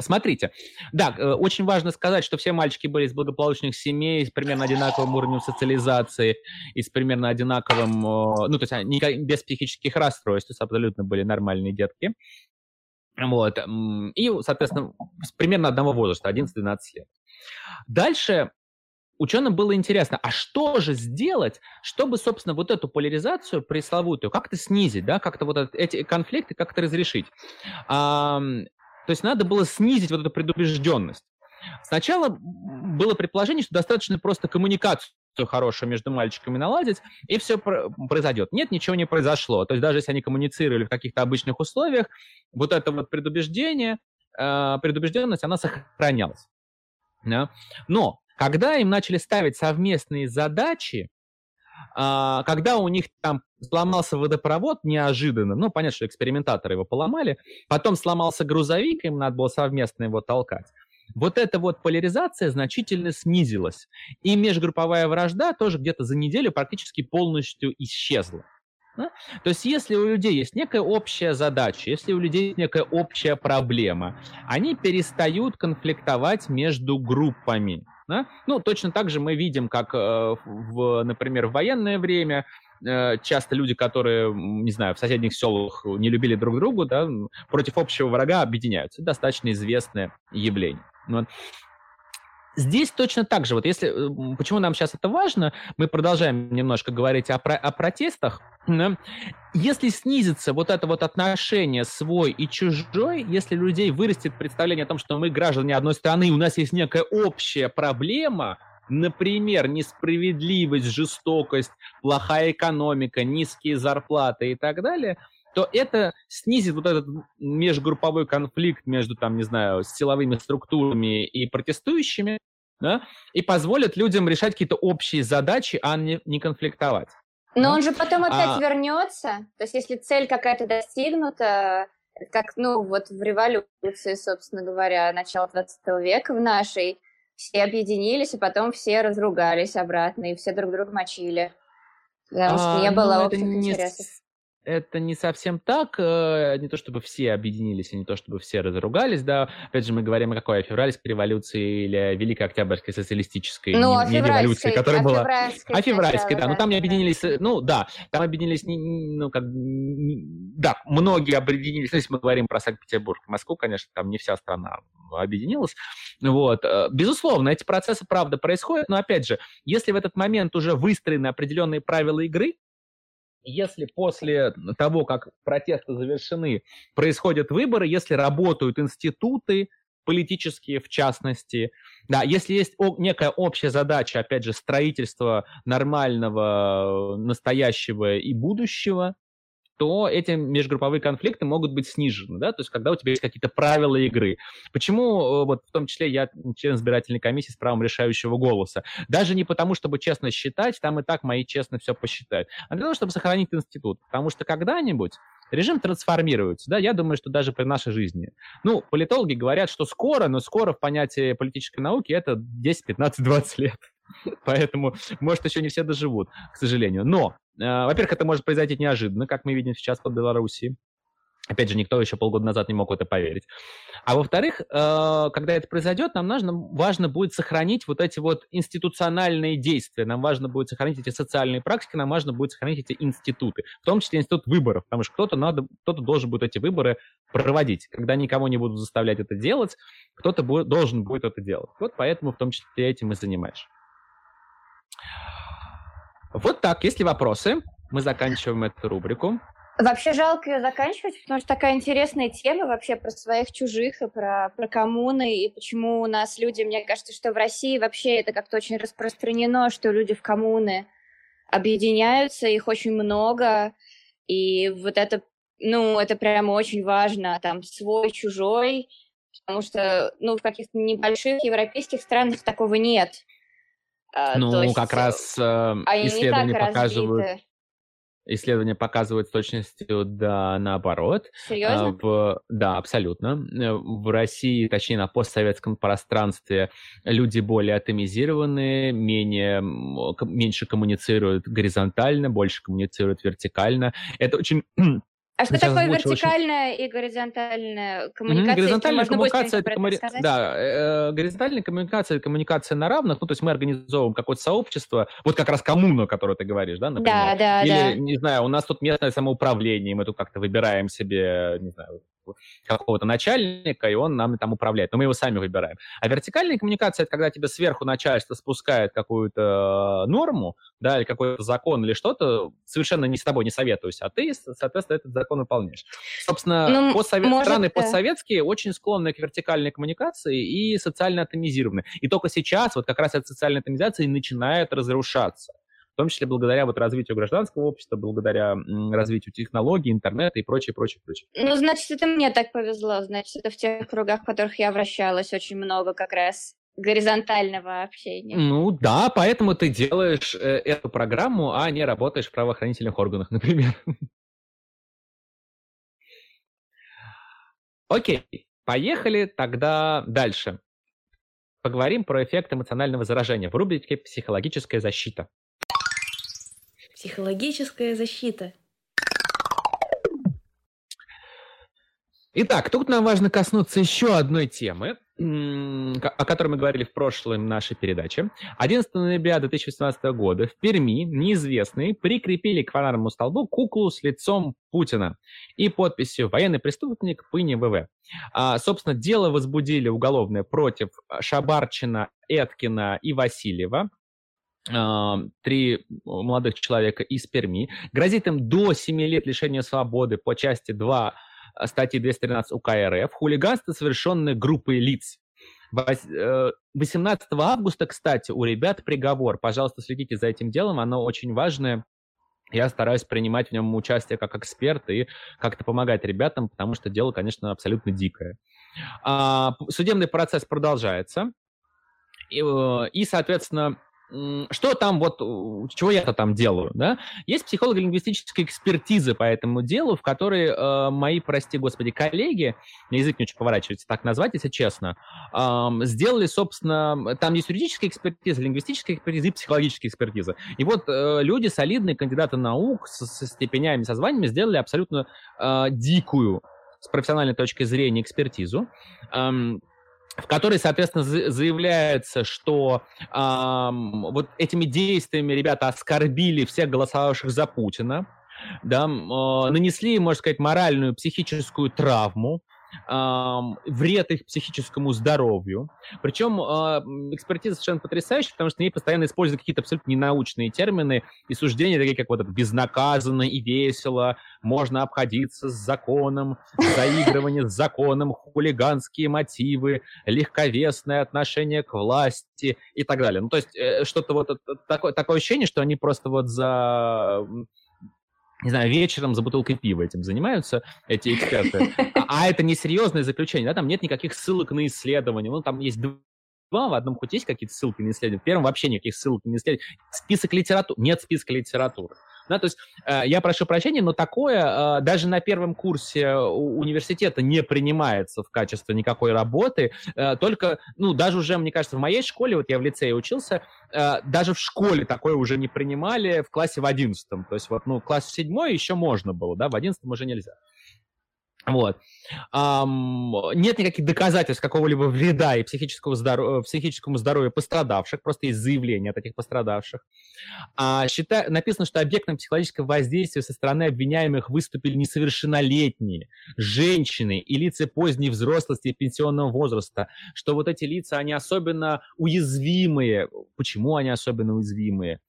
Смотрите, да, э, очень важно сказать, что все мальчики были из благополучных семей, с примерно одинаковым уровнем социализации и с примерно одинаковым, ну, то есть они без психических расстройств, то есть абсолютно были нормальные детки. Вот. И, соответственно, примерно одного возраста, 11-12 лет. Дальше ученым было интересно, а что же сделать, чтобы, собственно, вот эту поляризацию пресловутую как-то снизить, да, как-то вот эти конфликты как-то разрешить. А, то есть надо было снизить вот эту предубежденность. Сначала было предположение, что достаточно просто коммуникацию хорошую между мальчиками наладить, и все произойдет. Нет, ничего не произошло. То есть даже если они коммуницировали в каких-то обычных условиях, вот это вот предубеждение, э, предубежденность, она сохранялась. Но когда им начали ставить совместные задачи, а, когда у них там сломался водопровод неожиданно, ну, понятно, что экспериментаторы его поломали, потом сломался грузовик, им надо было совместно его толкать. Вот эта вот поляризация значительно снизилась. И межгрупповая вражда тоже где-то за неделю практически полностью исчезла. Да? То есть если у людей есть некая общая задача, если у людей есть некая общая проблема, они перестают конфликтовать между группами. Да? Ну, точно так же мы видим, как, э, в, например, в военное время э, часто люди, которые, не знаю, в соседних селах не любили друг друга, да, против общего врага объединяются. Достаточно известное явление. Вот. Здесь точно так же. Вот если, э, почему нам сейчас это важно, мы продолжаем немножко говорить о, про, о протестах. Да? Если снизится вот это вот отношение свой и чужой, если людей вырастет представление о том, что мы граждане одной страны, у нас есть некая общая проблема, например, несправедливость, жестокость, плохая экономика, низкие зарплаты и так далее – то это снизит вот этот межгрупповой конфликт между, там, не знаю, силовыми структурами и протестующими, да, и позволит людям решать какие-то общие задачи, а не, не конфликтовать. Но да? он же потом опять а... вернется. То есть, если цель какая-то достигнута, как, ну, вот в революции, собственно говоря, начала 20 века в нашей, все объединились, и потом все разругались обратно, и все друг друга мочили. Потому что а, не было ну, общих не интересов это не совсем так, э, не то чтобы все объединились, и не то чтобы все разругались, да, опять же мы говорим о какой, о февральской революции или Великой Октябрьской социалистической, ну, не, не революции, которая о была... Февральской о февральской, да, да, но там не объединились, э, ну да, там объединились, ну как, да, многие объединились, ну, если мы говорим про Санкт-Петербург, Москву, конечно, там не вся страна объединилась, вот, э, безусловно, эти процессы, правда, происходят, но опять же, если в этот момент уже выстроены определенные правила игры, если после того, как протесты завершены, происходят выборы, если работают институты, политические в частности, да, если есть некая общая задача, опять же, строительства нормального, настоящего и будущего, то эти межгрупповые конфликты могут быть снижены, да, то есть когда у тебя есть какие-то правила игры. Почему, э, вот в том числе я член избирательной комиссии с правом решающего голоса? Даже не потому, чтобы честно считать, там и так мои честно все посчитают, а для того, чтобы сохранить институт. Потому что когда-нибудь режим трансформируется, да, я думаю, что даже при нашей жизни. Ну, политологи говорят, что скоро, но скоро в понятии политической науки это 10, 15, 20 лет. Поэтому, может, еще не все доживут, к сожалению. Но, во-первых, это может произойти неожиданно, как мы видим сейчас по Белоруссии. Опять же, никто еще полгода назад не мог в это поверить. А во-вторых, э, когда это произойдет, нам нужно, важно будет сохранить вот эти вот институциональные действия, нам важно будет сохранить эти социальные практики, нам важно будет сохранить эти институты, в том числе институт выборов, потому что кто-то надо, кто-то должен будет эти выборы проводить. Когда никого не будут заставлять это делать, кто-то будет, должен будет это делать. Вот поэтому в том числе этим и занимаешь. Вот так. Есть ли вопросы? Мы заканчиваем эту рубрику. Вообще жалко ее заканчивать, потому что такая интересная тема вообще про своих чужих и про, про коммуны, и почему у нас люди, мне кажется, что в России вообще это как-то очень распространено, что люди в коммуны объединяются, их очень много, и вот это, ну, это прямо очень важно, там, свой, чужой, потому что, ну, в каких-то небольших европейских странах такого нет. А, ну, есть, как раз э, исследования показывают... Исследования показывают с точностью да наоборот. Серьезно? В, да, абсолютно. Э, в России, точнее на постсоветском пространстве, люди более атомизированы, менее, меньше коммуницируют горизонтально, больше коммуницируют вертикально. Это очень а что такое вертикальная очень... и горизонтальная коммуникация? Mm-hmm. Горизонтальная коммуникация это коммуни... да, э, горизонтальная коммуникация коммуникация на равных. Ну, то есть мы организовываем какое-то сообщество, вот как раз коммуну, о которой ты говоришь, да, например. Да, да, Или, да. не знаю, у нас тут местное самоуправление, мы тут как-то выбираем себе, не знаю, какого-то начальника, и он нам там управляет. Но мы его сами выбираем. А вертикальная коммуникация — это когда тебе сверху начальство спускает какую-то норму, да, или какой-то закон или что-то, совершенно не с тобой не советуюсь, а ты, соответственно, этот закон выполняешь. Собственно, ну, постсовет... может, страны постсоветские очень склонны к вертикальной коммуникации и социально атомизированы. И только сейчас вот как раз эта социальная атомизация начинает разрушаться в том числе благодаря вот развитию гражданского общества, благодаря развитию технологий, интернета и прочее, прочее, прочее. Ну, значит, это мне так повезло, значит, это в тех кругах, в которых я вращалась, очень много как раз горизонтального общения. Ну да, поэтому ты делаешь э, эту программу, а не работаешь в правоохранительных органах, например. Окей, поехали тогда дальше. Поговорим про эффект эмоционального заражения в рубрике «Психологическая защита». Психологическая защита. Итак, тут нам важно коснуться еще одной темы, о которой мы говорили в прошлой нашей передаче. 11 ноября 2018 года в Перми неизвестные прикрепили к фонарному столбу куклу с лицом Путина и подписью «Военный преступник Пыни ВВ». А, собственно, дело возбудили уголовное против Шабарчина, Эткина и Васильева три молодых человека из Перми. Грозит им до 7 лет лишения свободы по части 2 э, статьи 213 УК РФ. Хулиганство, совершенное группой лиц. 18 э, августа, кстати, у ребят приговор. Пожалуйста, следите за этим делом, оно очень важное. Я стараюсь принимать в нем участие как эксперт и как-то помогать ребятам, потому что дело, конечно, абсолютно дикое. А, судебный процесс продолжается. И, э, и соответственно, что там вот, чего я-то там делаю, да? Есть психолого-лингвистическая экспертиза по этому делу, в которой э, мои, прости господи, коллеги, язык не очень поворачивается так назвать, если честно, э, сделали, собственно, там есть юридическая экспертиза, лингвистическая экспертиза и психологическая экспертиза. И вот э, люди, солидные кандидаты наук со, со степенями, со званиями сделали абсолютно э, дикую с профессиональной точки зрения экспертизу, эм, в которой, соответственно, заявляется, что э, вот этими действиями ребята оскорбили всех голосовавших за Путина, да, э, нанесли, можно сказать, моральную, психическую травму, вред их психическому здоровью. Причем а, экспертиза совершенно потрясающая, потому что ней постоянно используют какие-то абсолютно ненаучные термины и суждения, такие как вот это безнаказанно и весело, можно обходиться с законом, заигрывание с законом, хулиганские мотивы, легковесное отношение к власти и так далее. Ну, то есть э, что-то вот такое, такое ощущение, что они просто вот за не знаю, вечером за бутылкой пива этим занимаются эти эксперты. А, а это не серьезное заключение, да, там нет никаких ссылок на исследования. Ну, там есть два, в одном хоть есть какие-то ссылки на исследования, в первом вообще никаких ссылок на исследования. Список литературы, нет списка литературы. Да, то есть э, я прошу прощения, но такое э, даже на первом курсе университета не принимается в качестве никакой работы. Э, только, ну, даже уже, мне кажется, в моей школе, вот я в лицее учился, э, даже в школе такое уже не принимали в классе в одиннадцатом. То есть вот, ну, класс седьмой еще можно было, да, в одиннадцатом уже нельзя. Вот. Um, нет никаких доказательств какого-либо вреда и психического здоров... психическому здоровью пострадавших, просто есть заявление от этих пострадавших. А, считай... Написано, что объектом психологического воздействия со стороны обвиняемых выступили несовершеннолетние, женщины и лица поздней взрослости и пенсионного возраста, что вот эти лица, они особенно уязвимые. Почему они особенно уязвимые?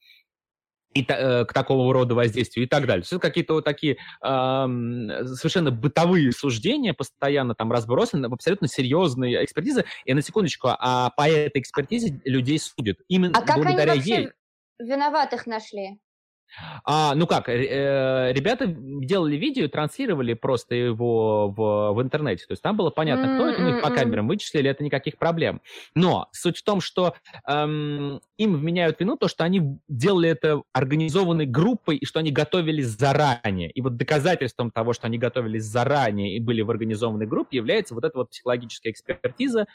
И, э, к такого рода воздействию и так далее. Все какие-то вот такие э, совершенно бытовые суждения, постоянно там разбросаны, абсолютно серьезные экспертизы. И на секундочку, а по этой экспертизе людей судят. Именно а как благодаря они вообще ей. виноватых нашли? А, ну как, э, ребята делали видео, транслировали просто его в, в интернете. То есть там было понятно, кто это, мы их по камерам вычислили, это никаких проблем. Но суть в том, что эм, им вменяют вину то, что они делали это организованной группой и что они готовились заранее. И вот доказательством того, что они готовились заранее и были в организованной группе, является вот эта вот психологическая экспертиза,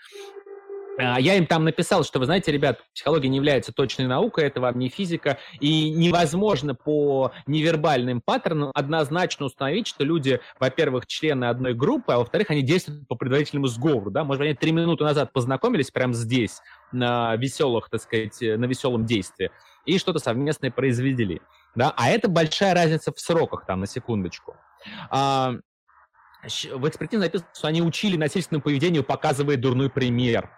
я им там написал, что, вы знаете, ребят, психология не является точной наукой, это вам не физика, и невозможно по невербальным паттернам однозначно установить, что люди, во-первых, члены одной группы, а во-вторых, они действуют по предварительному сговору, да, может быть, они три минуты назад познакомились прямо здесь, на веселых, так сказать, на веселом действии, и что-то совместное произвели, да, а это большая разница в сроках, там, на секундочку. А, в экспертизе написано, что они учили насильственному поведению, показывая дурной пример.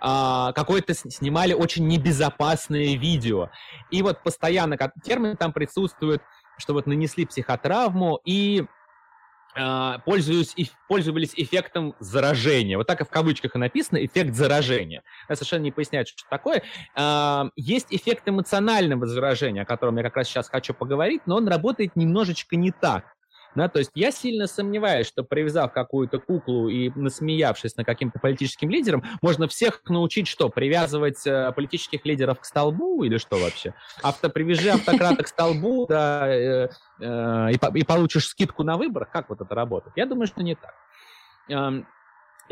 А, какое-то снимали очень небезопасное видео. И вот постоянно термин там присутствует, что вот нанесли психотравму и а, пользуюсь, пользовались эффектом заражения. Вот так и в кавычках и написано, эффект заражения. Я совершенно не поясняю, что такое. А, есть эффект эмоционального заражения, о котором я как раз сейчас хочу поговорить, но он работает немножечко не так. Да, то есть я сильно сомневаюсь, что привязав какую-то куклу и насмеявшись над каким-то политическим лидером, можно всех научить что? Привязывать э, политических лидеров к столбу или что вообще? Авто, привяжи автократа к столбу да, э, э, и, и получишь скидку на выборах. Как вот это работает? Я думаю, что не так.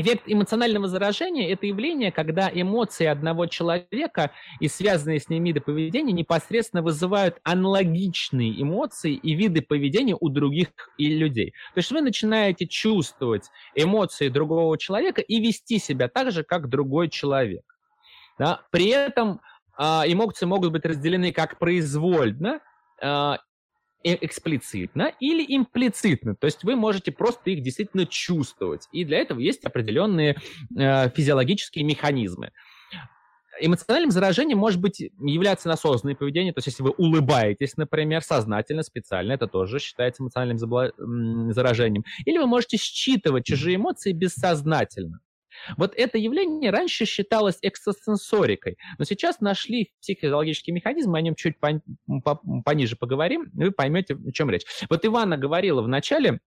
Эффект эмоционального заражения – это явление, когда эмоции одного человека и связанные с ним виды поведения непосредственно вызывают аналогичные эмоции и виды поведения у других и людей. То есть вы начинаете чувствовать эмоции другого человека и вести себя так же, как другой человек. Да? При этом а, эмоции могут быть разделены как произвольно, Э, эксплицитно или имплицитно. То есть вы можете просто их действительно чувствовать. И для этого есть определенные э, физиологические механизмы. Эмоциональным заражением может быть являться осознанное поведение, то есть если вы улыбаетесь, например, сознательно, специально, это тоже считается эмоциональным заражением. Или вы можете считывать чужие эмоции бессознательно. Вот это явление раньше считалось экстрасенсорикой, но сейчас нашли психологический механизм, мы о нем чуть пониже поговорим, и вы поймете, о чем речь. Вот Ивана говорила в начале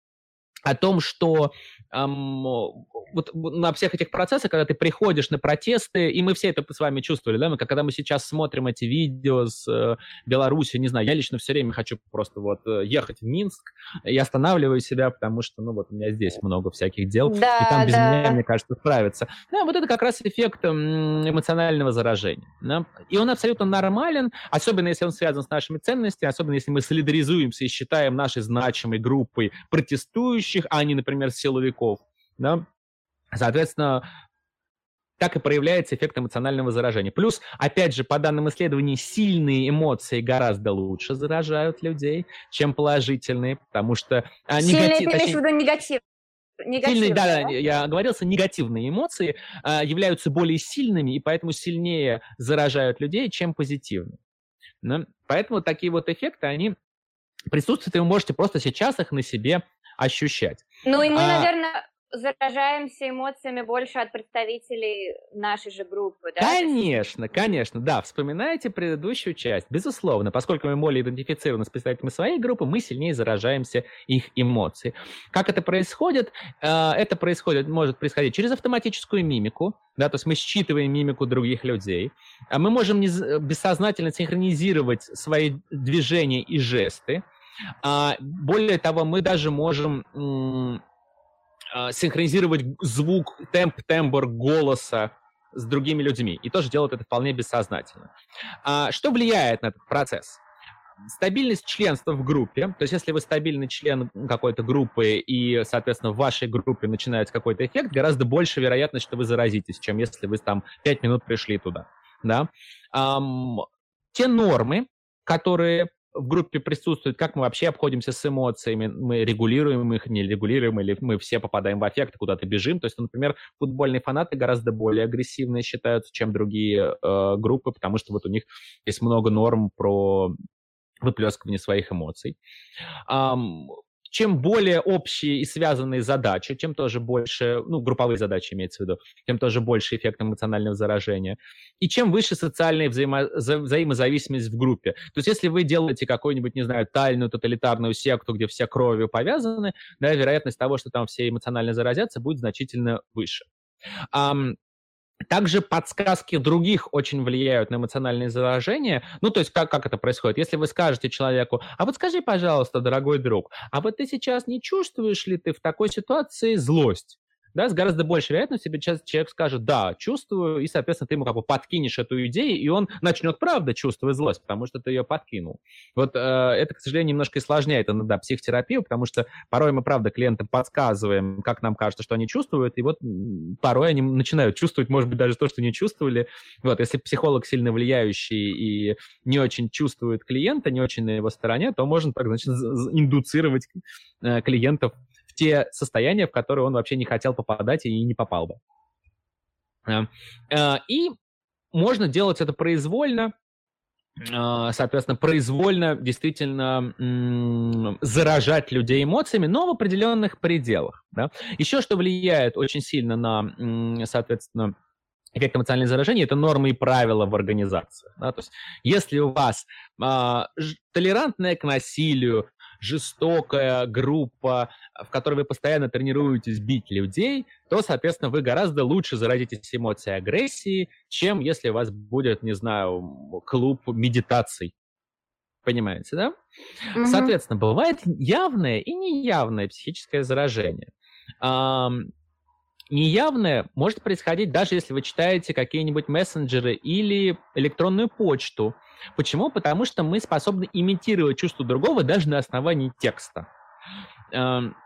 о том, что эм, вот на всех этих процессах, когда ты приходишь на протесты, и мы все это с вами чувствовали, да, мы, когда мы сейчас смотрим эти видео с э, Беларуси, не знаю, я лично все время хочу просто вот э, ехать в Минск и останавливаю себя, потому что, ну вот у меня здесь много всяких дел, да, и там без да. меня, мне кажется, справиться. Да, вот это как раз эффект эмоционального заражения. Да? И он абсолютно нормален, особенно если он связан с нашими ценностями, особенно если мы солидаризуемся и считаем нашей значимой группой протестующих, а не, например, силовиков. Да? Соответственно, так и проявляется эффект эмоционального заражения. Плюс, опять же, по данным исследований, сильные эмоции гораздо лучше заражают людей, чем положительные, потому что... А, сильные, негатив, ты имеешь в виду негатив? Сильные, да, да, я оговорился, негативные эмоции а, являются более сильными и поэтому сильнее заражают людей, чем позитивные. Ну, поэтому такие вот эффекты, они присутствуют, и вы можете просто сейчас их на себе ощущать. Ну и мы, а, наверное, заражаемся эмоциями больше от представителей нашей же группы, да? Конечно, конечно, да. Вспоминайте предыдущую часть. Безусловно, поскольку мы более идентифицированы с представителями своей группы, мы сильнее заражаемся их эмоций. Как это происходит? Э, это происходит, может происходить через автоматическую мимику, да, то есть мы считываем мимику других людей. А мы можем бессознательно синхронизировать свои движения и жесты. А, более того, мы даже можем а, синхронизировать звук, темп, тембр голоса с другими людьми. И тоже делают это вполне бессознательно. А, что влияет на этот процесс? стабильность членства в группе, то есть если вы стабильный член какой-то группы и, соответственно, в вашей группе начинается какой-то эффект, гораздо больше вероятность, что вы заразитесь, чем если вы там 5 минут пришли туда. Да? Um, те нормы, которые в группе присутствуют, как мы вообще обходимся с эмоциями, мы регулируем их, не регулируем, или мы все попадаем в аффект, куда-то бежим. То есть, например, футбольные фанаты гораздо более агрессивные считаются, чем другие э, группы, потому что вот у них есть много норм про выплескивание своих эмоций. Um, чем более общие и связанные задачи, тем тоже больше, ну, групповые задачи имеется в виду, тем тоже больше эффект эмоционального заражения. И чем выше социальная взаимо вза взаимозависимость в группе. То есть если вы делаете какую-нибудь, не знаю, тайную тоталитарную секту, где все кровью повязаны, да, вероятность того, что там все эмоционально заразятся, будет значительно выше. Um, также подсказки других очень влияют на эмоциональные заражения. Ну, то есть как, как это происходит? Если вы скажете человеку, а вот скажи, пожалуйста, дорогой друг, а вот ты сейчас не чувствуешь ли ты в такой ситуации злость? Да, с гораздо большей вероятностью сейчас человек скажет «да, чувствую», и, соответственно, ты ему как бы подкинешь эту идею, и он начнет правда чувствовать злость, потому что ты ее подкинул. Вот э, это, к сожалению, немножко осложняет иногда психотерапию, потому что порой мы, правда, клиентам подсказываем, как нам кажется, что они чувствуют, и вот порой они начинают чувствовать, может быть, даже то, что не чувствовали. Вот, если психолог сильно влияющий и не очень чувствует клиента, не очень на его стороне, то можно так, значит, индуцировать э, клиентов те состояния, в которые он вообще не хотел попадать и не попал бы. Э, э, и можно делать это произвольно, э, соответственно, произвольно действительно заражать людей эмоциями, но в определенных пределах. Да? Еще что влияет очень сильно на, соответственно, эффект эмоционального заражения – это нормы и правила в организации. Да? То есть если у вас а, толерантная к насилию, жестокая группа, в которой вы постоянно тренируетесь бить людей, то, соответственно, вы гораздо лучше заразитесь эмоцией агрессии, чем если у вас будет, не знаю, клуб медитаций. Понимаете, да? Угу. Соответственно, бывает явное и неявное психическое заражение. Неявное может происходить даже если вы читаете какие-нибудь мессенджеры или электронную почту. Почему? Потому что мы способны имитировать чувство другого даже на основании текста. Эм,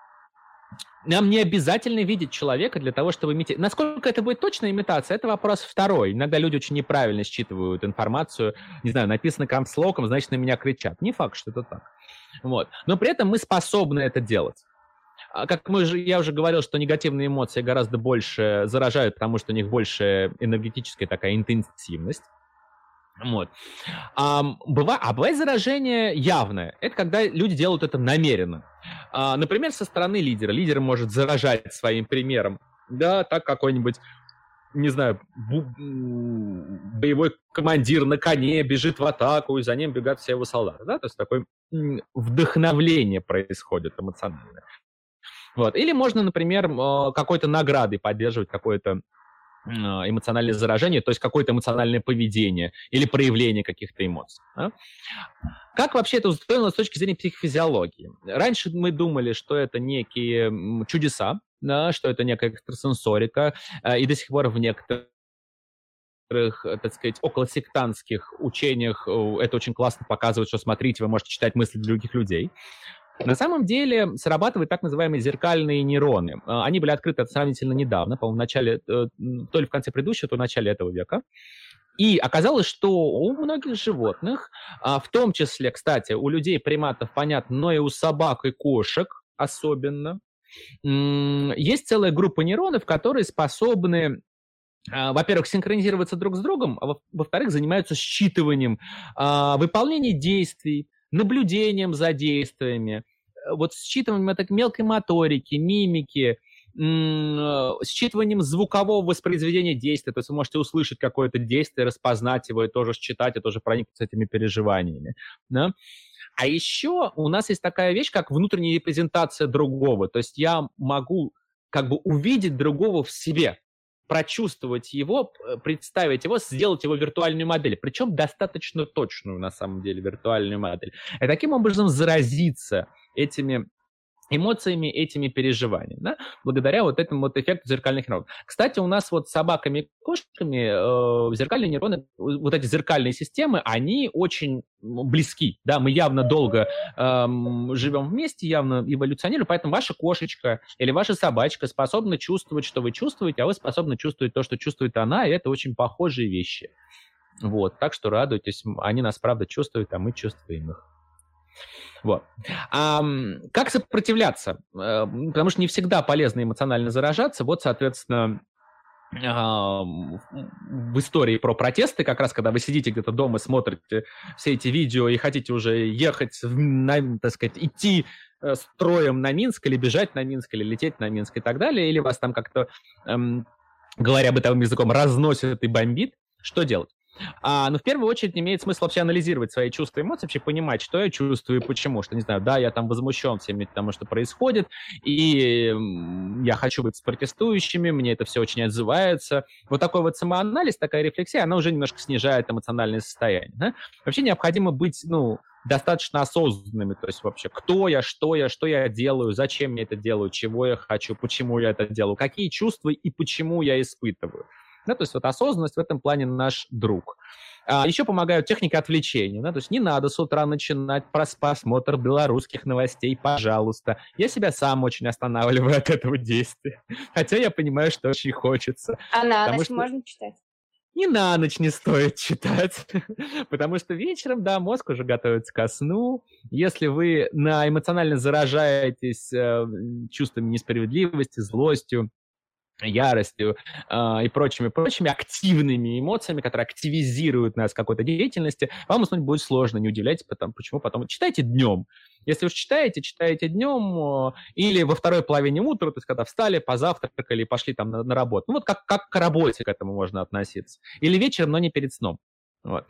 нам не обязательно видеть человека для того, чтобы имитировать. Насколько это будет точная имитация, это вопрос второй. Иногда люди очень неправильно считывают информацию. Не знаю, написано камслоком, значит, на меня кричат. Не факт, что это так. Вот. Но при этом мы способны это делать. А как мы же, я уже говорил, что негативные эмоции гораздо больше заражают, потому что у них больше энергетическая такая интенсивность. Вот. А, быва, а бывает заражение явное. Это когда люди делают это намеренно. А, например, со стороны лидера. Лидер может заражать своим примером. Да, так какой-нибудь не знаю, боевой командир на коне бежит в атаку, и за ним бегают все его солдаты. Да? То есть такое вдохновление происходит эмоциональное. Вот. Или можно, например, какой-то наградой поддерживать какое-то а, эмоциональное заражение, то есть какое-то эмоциональное поведение или проявление каких-то эмоций. Да? Как вообще это устроено с точки зрения психофизиологии? Раньше мы думали, что это некие чудеса, да, что это некая экстрасенсорика, а, и до сих пор в некоторых так сказать, околосектантских учениях это очень классно показывает, что смотрите, вы можете читать мысли других людей. На самом деле срабатывают так называемые зеркальные нейроны. А, они были открыты сравнительно недавно, по-моему, в начале, э, то ли в конце предыдущего, то в начале этого века. И оказалось, что у многих животных, а, в том числе, кстати, у людей, приматов, понятно, но и у собак и кошек особенно, есть целая группа нейронов, которые способны а, во-первых, синхронизироваться друг с другом, а во-вторых, занимаются считыванием выполнения действий, наблюдением за действиями, э, вот считыванием этой мелкой моторики, мимики, э, считыванием звукового воспроизведения действия. То есть вы можете услышать какое-то действие, распознать его и тоже считать, и тоже проникнуться этими переживаниями. Да? А еще у нас есть такая вещь, как внутренняя репрезентация другого. То есть я могу как бы увидеть другого в себе прочувствовать его, представить его, сделать его виртуальную модель, причем достаточно точную на самом деле виртуальную модель. И таким образом заразиться этими эмоциями, этими переживаниями, да? благодаря вот этому вот эффекту зеркальных нейронов. Кстати, у нас вот с собаками и кошками э, зеркальные нейроны, вот эти зеркальные системы, они очень близки, да, мы явно долго э, живем вместе, явно эволюционируем, поэтому ваша кошечка или ваша собачка способна чувствовать, что вы чувствуете, а вы способны чувствовать то, что чувствует она, и это очень похожие вещи. Вот, так что радуйтесь, они нас правда чувствуют, а мы чувствуем их. Вот. А как сопротивляться? Э, потому что не всегда полезно эмоционально заражаться. Вот, соответственно, в истории про протесты, как раз когда вы сидите где-то дома, смотрите все эти видео и хотите уже ехать, на, так сказать, идти э, строем на Минск или бежать на Минск или лететь на Минск и так далее, или вас там как-то, эм, говоря бытовым языком, разносит и бомбит, что делать? А, но ну, в первую очередь имеет смысл вообще анализировать свои чувства и эмоции, вообще понимать, что я чувствую и почему. Что, не знаю, да, я там возмущен всеми тому, что происходит, и я хочу быть с протестующими, мне это все очень отзывается. Вот такой вот самоанализ, такая рефлексия, она уже немножко снижает эмоциональное состояние. Да? Вообще необходимо быть, ну, достаточно осознанными, то есть вообще, кто я, что я, что я делаю, зачем я это делаю, чего я хочу, почему я это делаю, какие чувства и почему я испытываю. Да, то есть вот осознанность в этом плане наш друг. А, еще помогают техники отвлечения. Да, то есть не надо с утра начинать просмотр белорусских новостей, пожалуйста. Я себя сам очень останавливаю от этого действия. Хотя я понимаю, что очень хочется. А на ночь что... можно читать? И на ночь не стоит читать, потому что вечером, да, мозг уже готовится ко сну. Если вы на эмоционально заражаетесь э, чувствами несправедливости, злостью, яростью э, и прочими, прочими активными эмоциями, которые активизируют нас в какой-то деятельности, вам уснуть будет сложно, не удивляйтесь, потому, почему потом. Читайте днем. Если уж читаете, читайте днем э, или во второй половине утра, то есть когда встали, позавтракали, пошли там на, на работу. Ну вот как, как к работе к этому можно относиться. Или вечером, но не перед сном. Вот.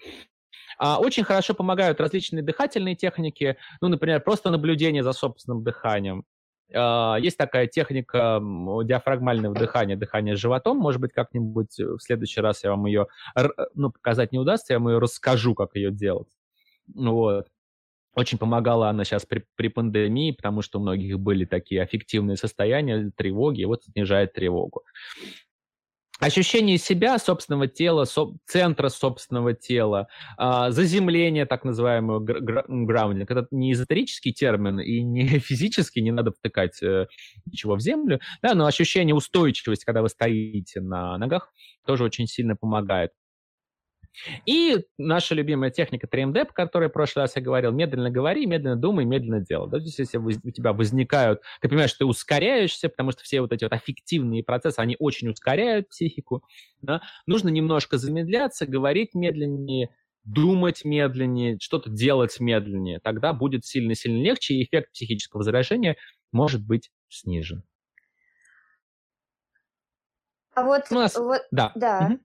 А, очень хорошо помогают различные дыхательные техники, ну, например, просто наблюдение за собственным дыханием. А, есть такая техника диафрагмального дыхания, дыхания животом. Может быть, как-нибудь в следующий раз я вам ее, ну, показать не удастся, я вам ее расскажу, как ее делать. Вот. Очень помогала она сейчас при, при пандемии, потому что у многих были такие аффективные состояния, тревоги, и вот снижает тревогу ощущение себя, собственного тела, со, центра собственного тела, э, заземление, так называемого граундинг. Это не эзотерический термин и не физически, не надо втыкать э, ничего в землю, да, но ощущение устойчивости, когда вы стоите на ногах, тоже очень сильно помогает. И наша любимая техника 3MD, о которой в прошлый раз я говорил, медленно говори, медленно думай, медленно делай. Да? То есть если у тебя возникают, ты понимаешь, что ты ускоряешься, потому что все вот эти вот аффективные процессы, они очень ускоряют психику, да? нужно немножко замедляться, говорить медленнее, думать медленнее, что-то делать медленнее. Тогда будет сильно-сильно легче, и эффект психического заражения может быть снижен. А вот, у нас, вот да. да. Угу.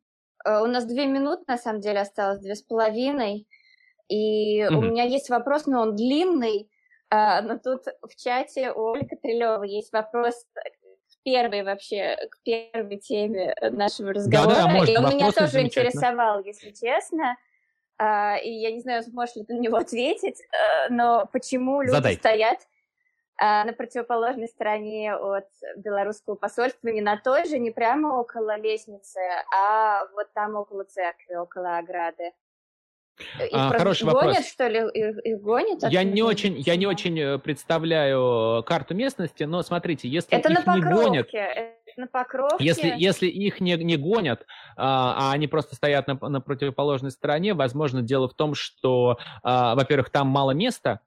Э, у нас две минуты, на самом деле, осталось, две с половиной. И mm-hmm. у меня есть вопрос, но он длинный. А, но тут в чате у Ольги Трилева есть вопрос к первой вообще, к первой теме нашего разговора. Да, да, может, и он меня тоже интересовал, если честно. А, и я не знаю, сможешь ли ты на него ответить, э, но почему люди Задай. стоят на противоположной стороне от белорусского посольства, не на той же, не прямо около лестницы, а вот там около церкви, около ограды. Их а, хороший гонят, вопрос. что ли? Их, их гонят? Я не, очень, я не очень э, представляю карту местности, но смотрите, если это их на не гонят... Это на покровке. Если, если их не, не гонят, а, а они просто стоят на, на противоположной стороне, возможно, дело в том, что, а, во-первых, там мало места,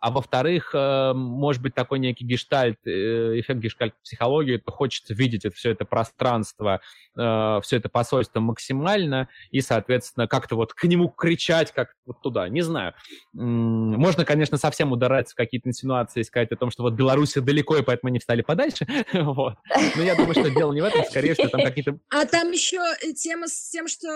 а во-вторых, э, может быть такой некий гештальт, э, эффект гештальт психологии, то хочется видеть это, все это пространство, э, все это посольство максимально, и, соответственно, как-то вот к нему кричать, как вот туда, не знаю. Можно, конечно, совсем ударать в какие-то инсинуации, сказать о том, что вот Беларусь далеко, и поэтому они встали подальше, вот. Но я думаю, что дело не в этом, скорее, что там какие-то... А там еще тема с тем, что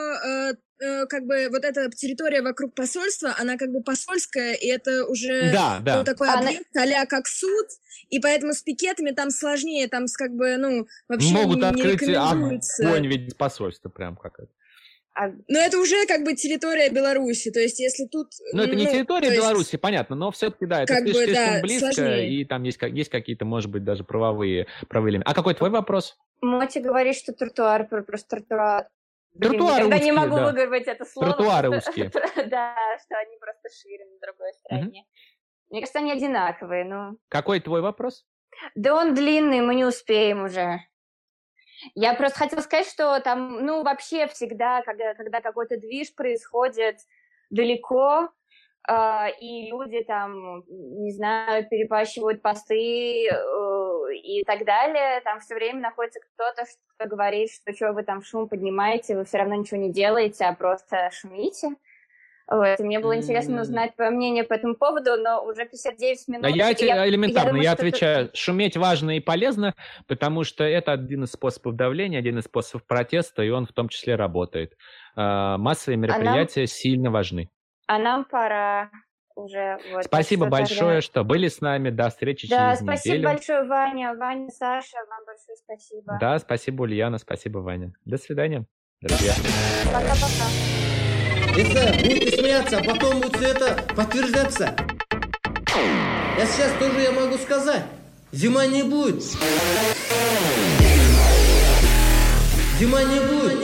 Э, как бы вот эта территория вокруг посольства, она как бы посольская, и это уже да, да. Ну, такой объект, а как суд, и поэтому с пикетами там сложнее, там с как бы, ну, вообще Могут не, открыть огонь ведь посольство прям как это. А... Но это уже как бы территория Беларуси, то есть если тут... Ну, это не ну, территория Беларуси, есть... понятно, но все-таки, да, это как слишком, бы, да, близко, сложнее. и там есть, есть какие-то, может быть, даже правовые, правовые элементы. А какой твой вопрос? Моти говорит, что тротуар, просто тротуар. Тротуары Блин, узкие, не могу да. выговорить это слово. Тротуары узкие. Да, что они просто шире на другой стороне. Мне кажется, они одинаковые, но... Какой твой вопрос? Да он длинный, мы не успеем уже. Я просто хотела сказать, что там, ну, вообще всегда, когда, когда какой-то движ происходит далеко, э, и люди там, не знаю, перепащивают посты э, и так далее, там все время находится кто-то, кто говорит, что что вы там шум поднимаете, вы все равно ничего не делаете, а просто шумите. Вот. И мне было интересно узнать твое мнение по этому поводу, но уже 59 минут. Да я, я элементарно, я, думаю, я отвечаю, это... шуметь важно и полезно, потому что это один из способов давления, один из способов протеста, и он в том числе работает. А, массовые мероприятия а нам... сильно важны. А нам пора уже. Вот, спасибо большое, тогда... что были с нами. До встречи да, через спасибо неделю. большое, Ваня. Ваня, Саша, вам большое спасибо. Да, спасибо, Ульяна, спасибо, Ваня. До свидания, друзья. Пока-пока. Это будете смеяться, а потом будет все это подтверждаться. Я сейчас тоже я могу сказать. Зима не будет. Зима не будет.